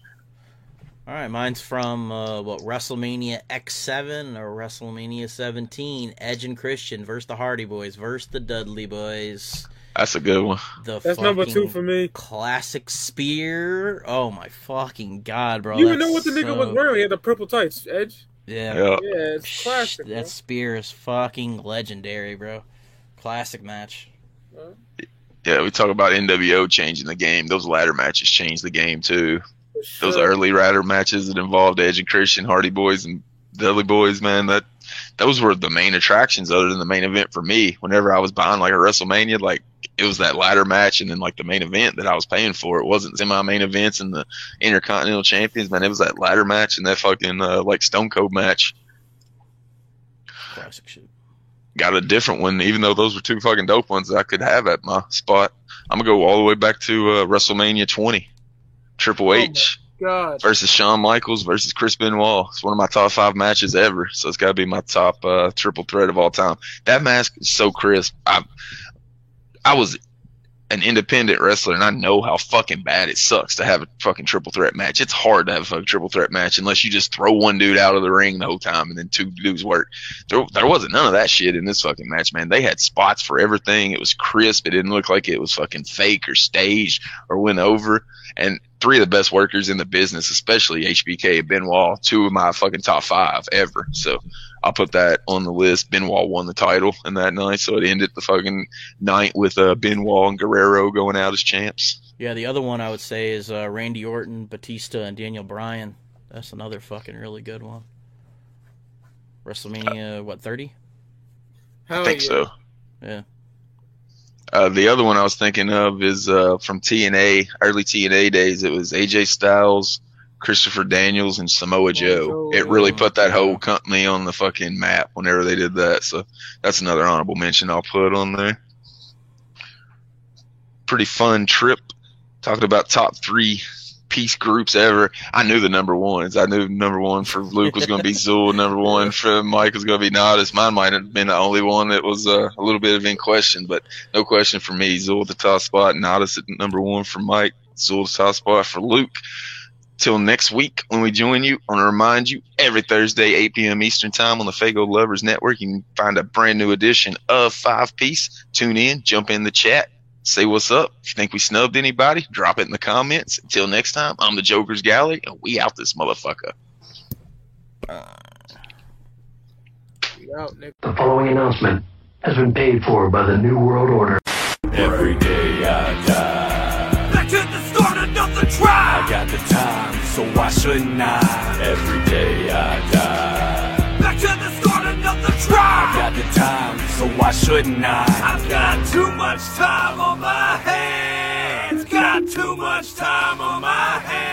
All right, mine's from uh, what WrestleMania X7 or WrestleMania 17. Edge and Christian versus the Hardy Boys versus the Dudley Boys.
That's a good one.
The
That's number two for me.
Classic spear. Oh my fucking god, bro!
you even know what the nigga
so-
was wearing? He had the purple tights. Edge.
Yeah.
Yeah.
Yeah, it's classic.
That spear is fucking legendary, bro. Classic match.
Yeah, we talk about NWO changing the game. Those ladder matches changed the game too.
Bro.
Those early rider matches that involved Edge and Christian, Hardy Boys, and Dudley Boys, man, that those were the main attractions other than the main event for me. Whenever I was buying like a WrestleMania, like it was that ladder match and then like the main event that I was paying for. It wasn't semi main events and the Intercontinental Champions, man. It was that ladder match and that fucking uh, like Stone Cold match.
Classic shit.
got a different one, even though those were two fucking dope ones that I could have at my spot. I'm gonna go all the way back to uh, WrestleMania 20, Triple H
God.
versus Shawn Michaels versus Chris Benoit. It's one of my top five matches ever, so it's got to be my top uh, triple threat of all time. That mask is so crisp. I, I was an independent wrestler, and I know how fucking bad it sucks to have a fucking triple threat match. It's hard to have a fucking triple threat match unless you just throw one dude out of the ring the whole time and then two dudes work. There, there wasn't none of that shit in this fucking match, man. They had spots for everything. It was crisp. It didn't look like it was fucking fake or staged or went over. And three of the best workers in the business, especially HBK and Benoit, two of my fucking top five ever. So I'll put that on the list. Benoit won the title in that night, so it ended the fucking night with uh, Benoit and Guerrero going out as champs.
Yeah, the other one I would say is uh, Randy Orton, Batista, and Daniel Bryan. That's another fucking really good one. WrestleMania, what, 30?
Hell
I think
yeah.
so.
Yeah.
Uh, the other one I was thinking of is uh, from TNA, early TNA days. It was AJ Styles, Christopher Daniels, and Samoa Joe. It really put that whole company on the fucking map whenever they did that. So that's another honorable mention I'll put on there. Pretty fun trip. Talking about top three piece groups ever. I knew the number ones. I knew number one for Luke was going to be [LAUGHS] Zool. Number one for Mike was going to be Nodis. Mine might have been the only one that was uh, a little bit of in question, but no question for me. Zool at the top spot, Nodis at number one for Mike, Zool at the top spot for Luke. Till next week when we join you, I want to remind you every Thursday, 8 p.m. Eastern Time on the Faygo Lovers Network, you can find a brand new edition of Five Piece. Tune in, jump in the chat, say what's up. If you think we snubbed anybody, drop it in the comments. Until next time, I'm the Joker's Galley, and we out this motherfucker.
We out.
The following announcement has been paid for by the New World Order.
Every day I die.
Back to the start, another try.
I got the time, so why shouldn't I? Every day I die.
I've
got the time, so why shouldn't I?
I've got too much time on my hands. Got too much time on my hands.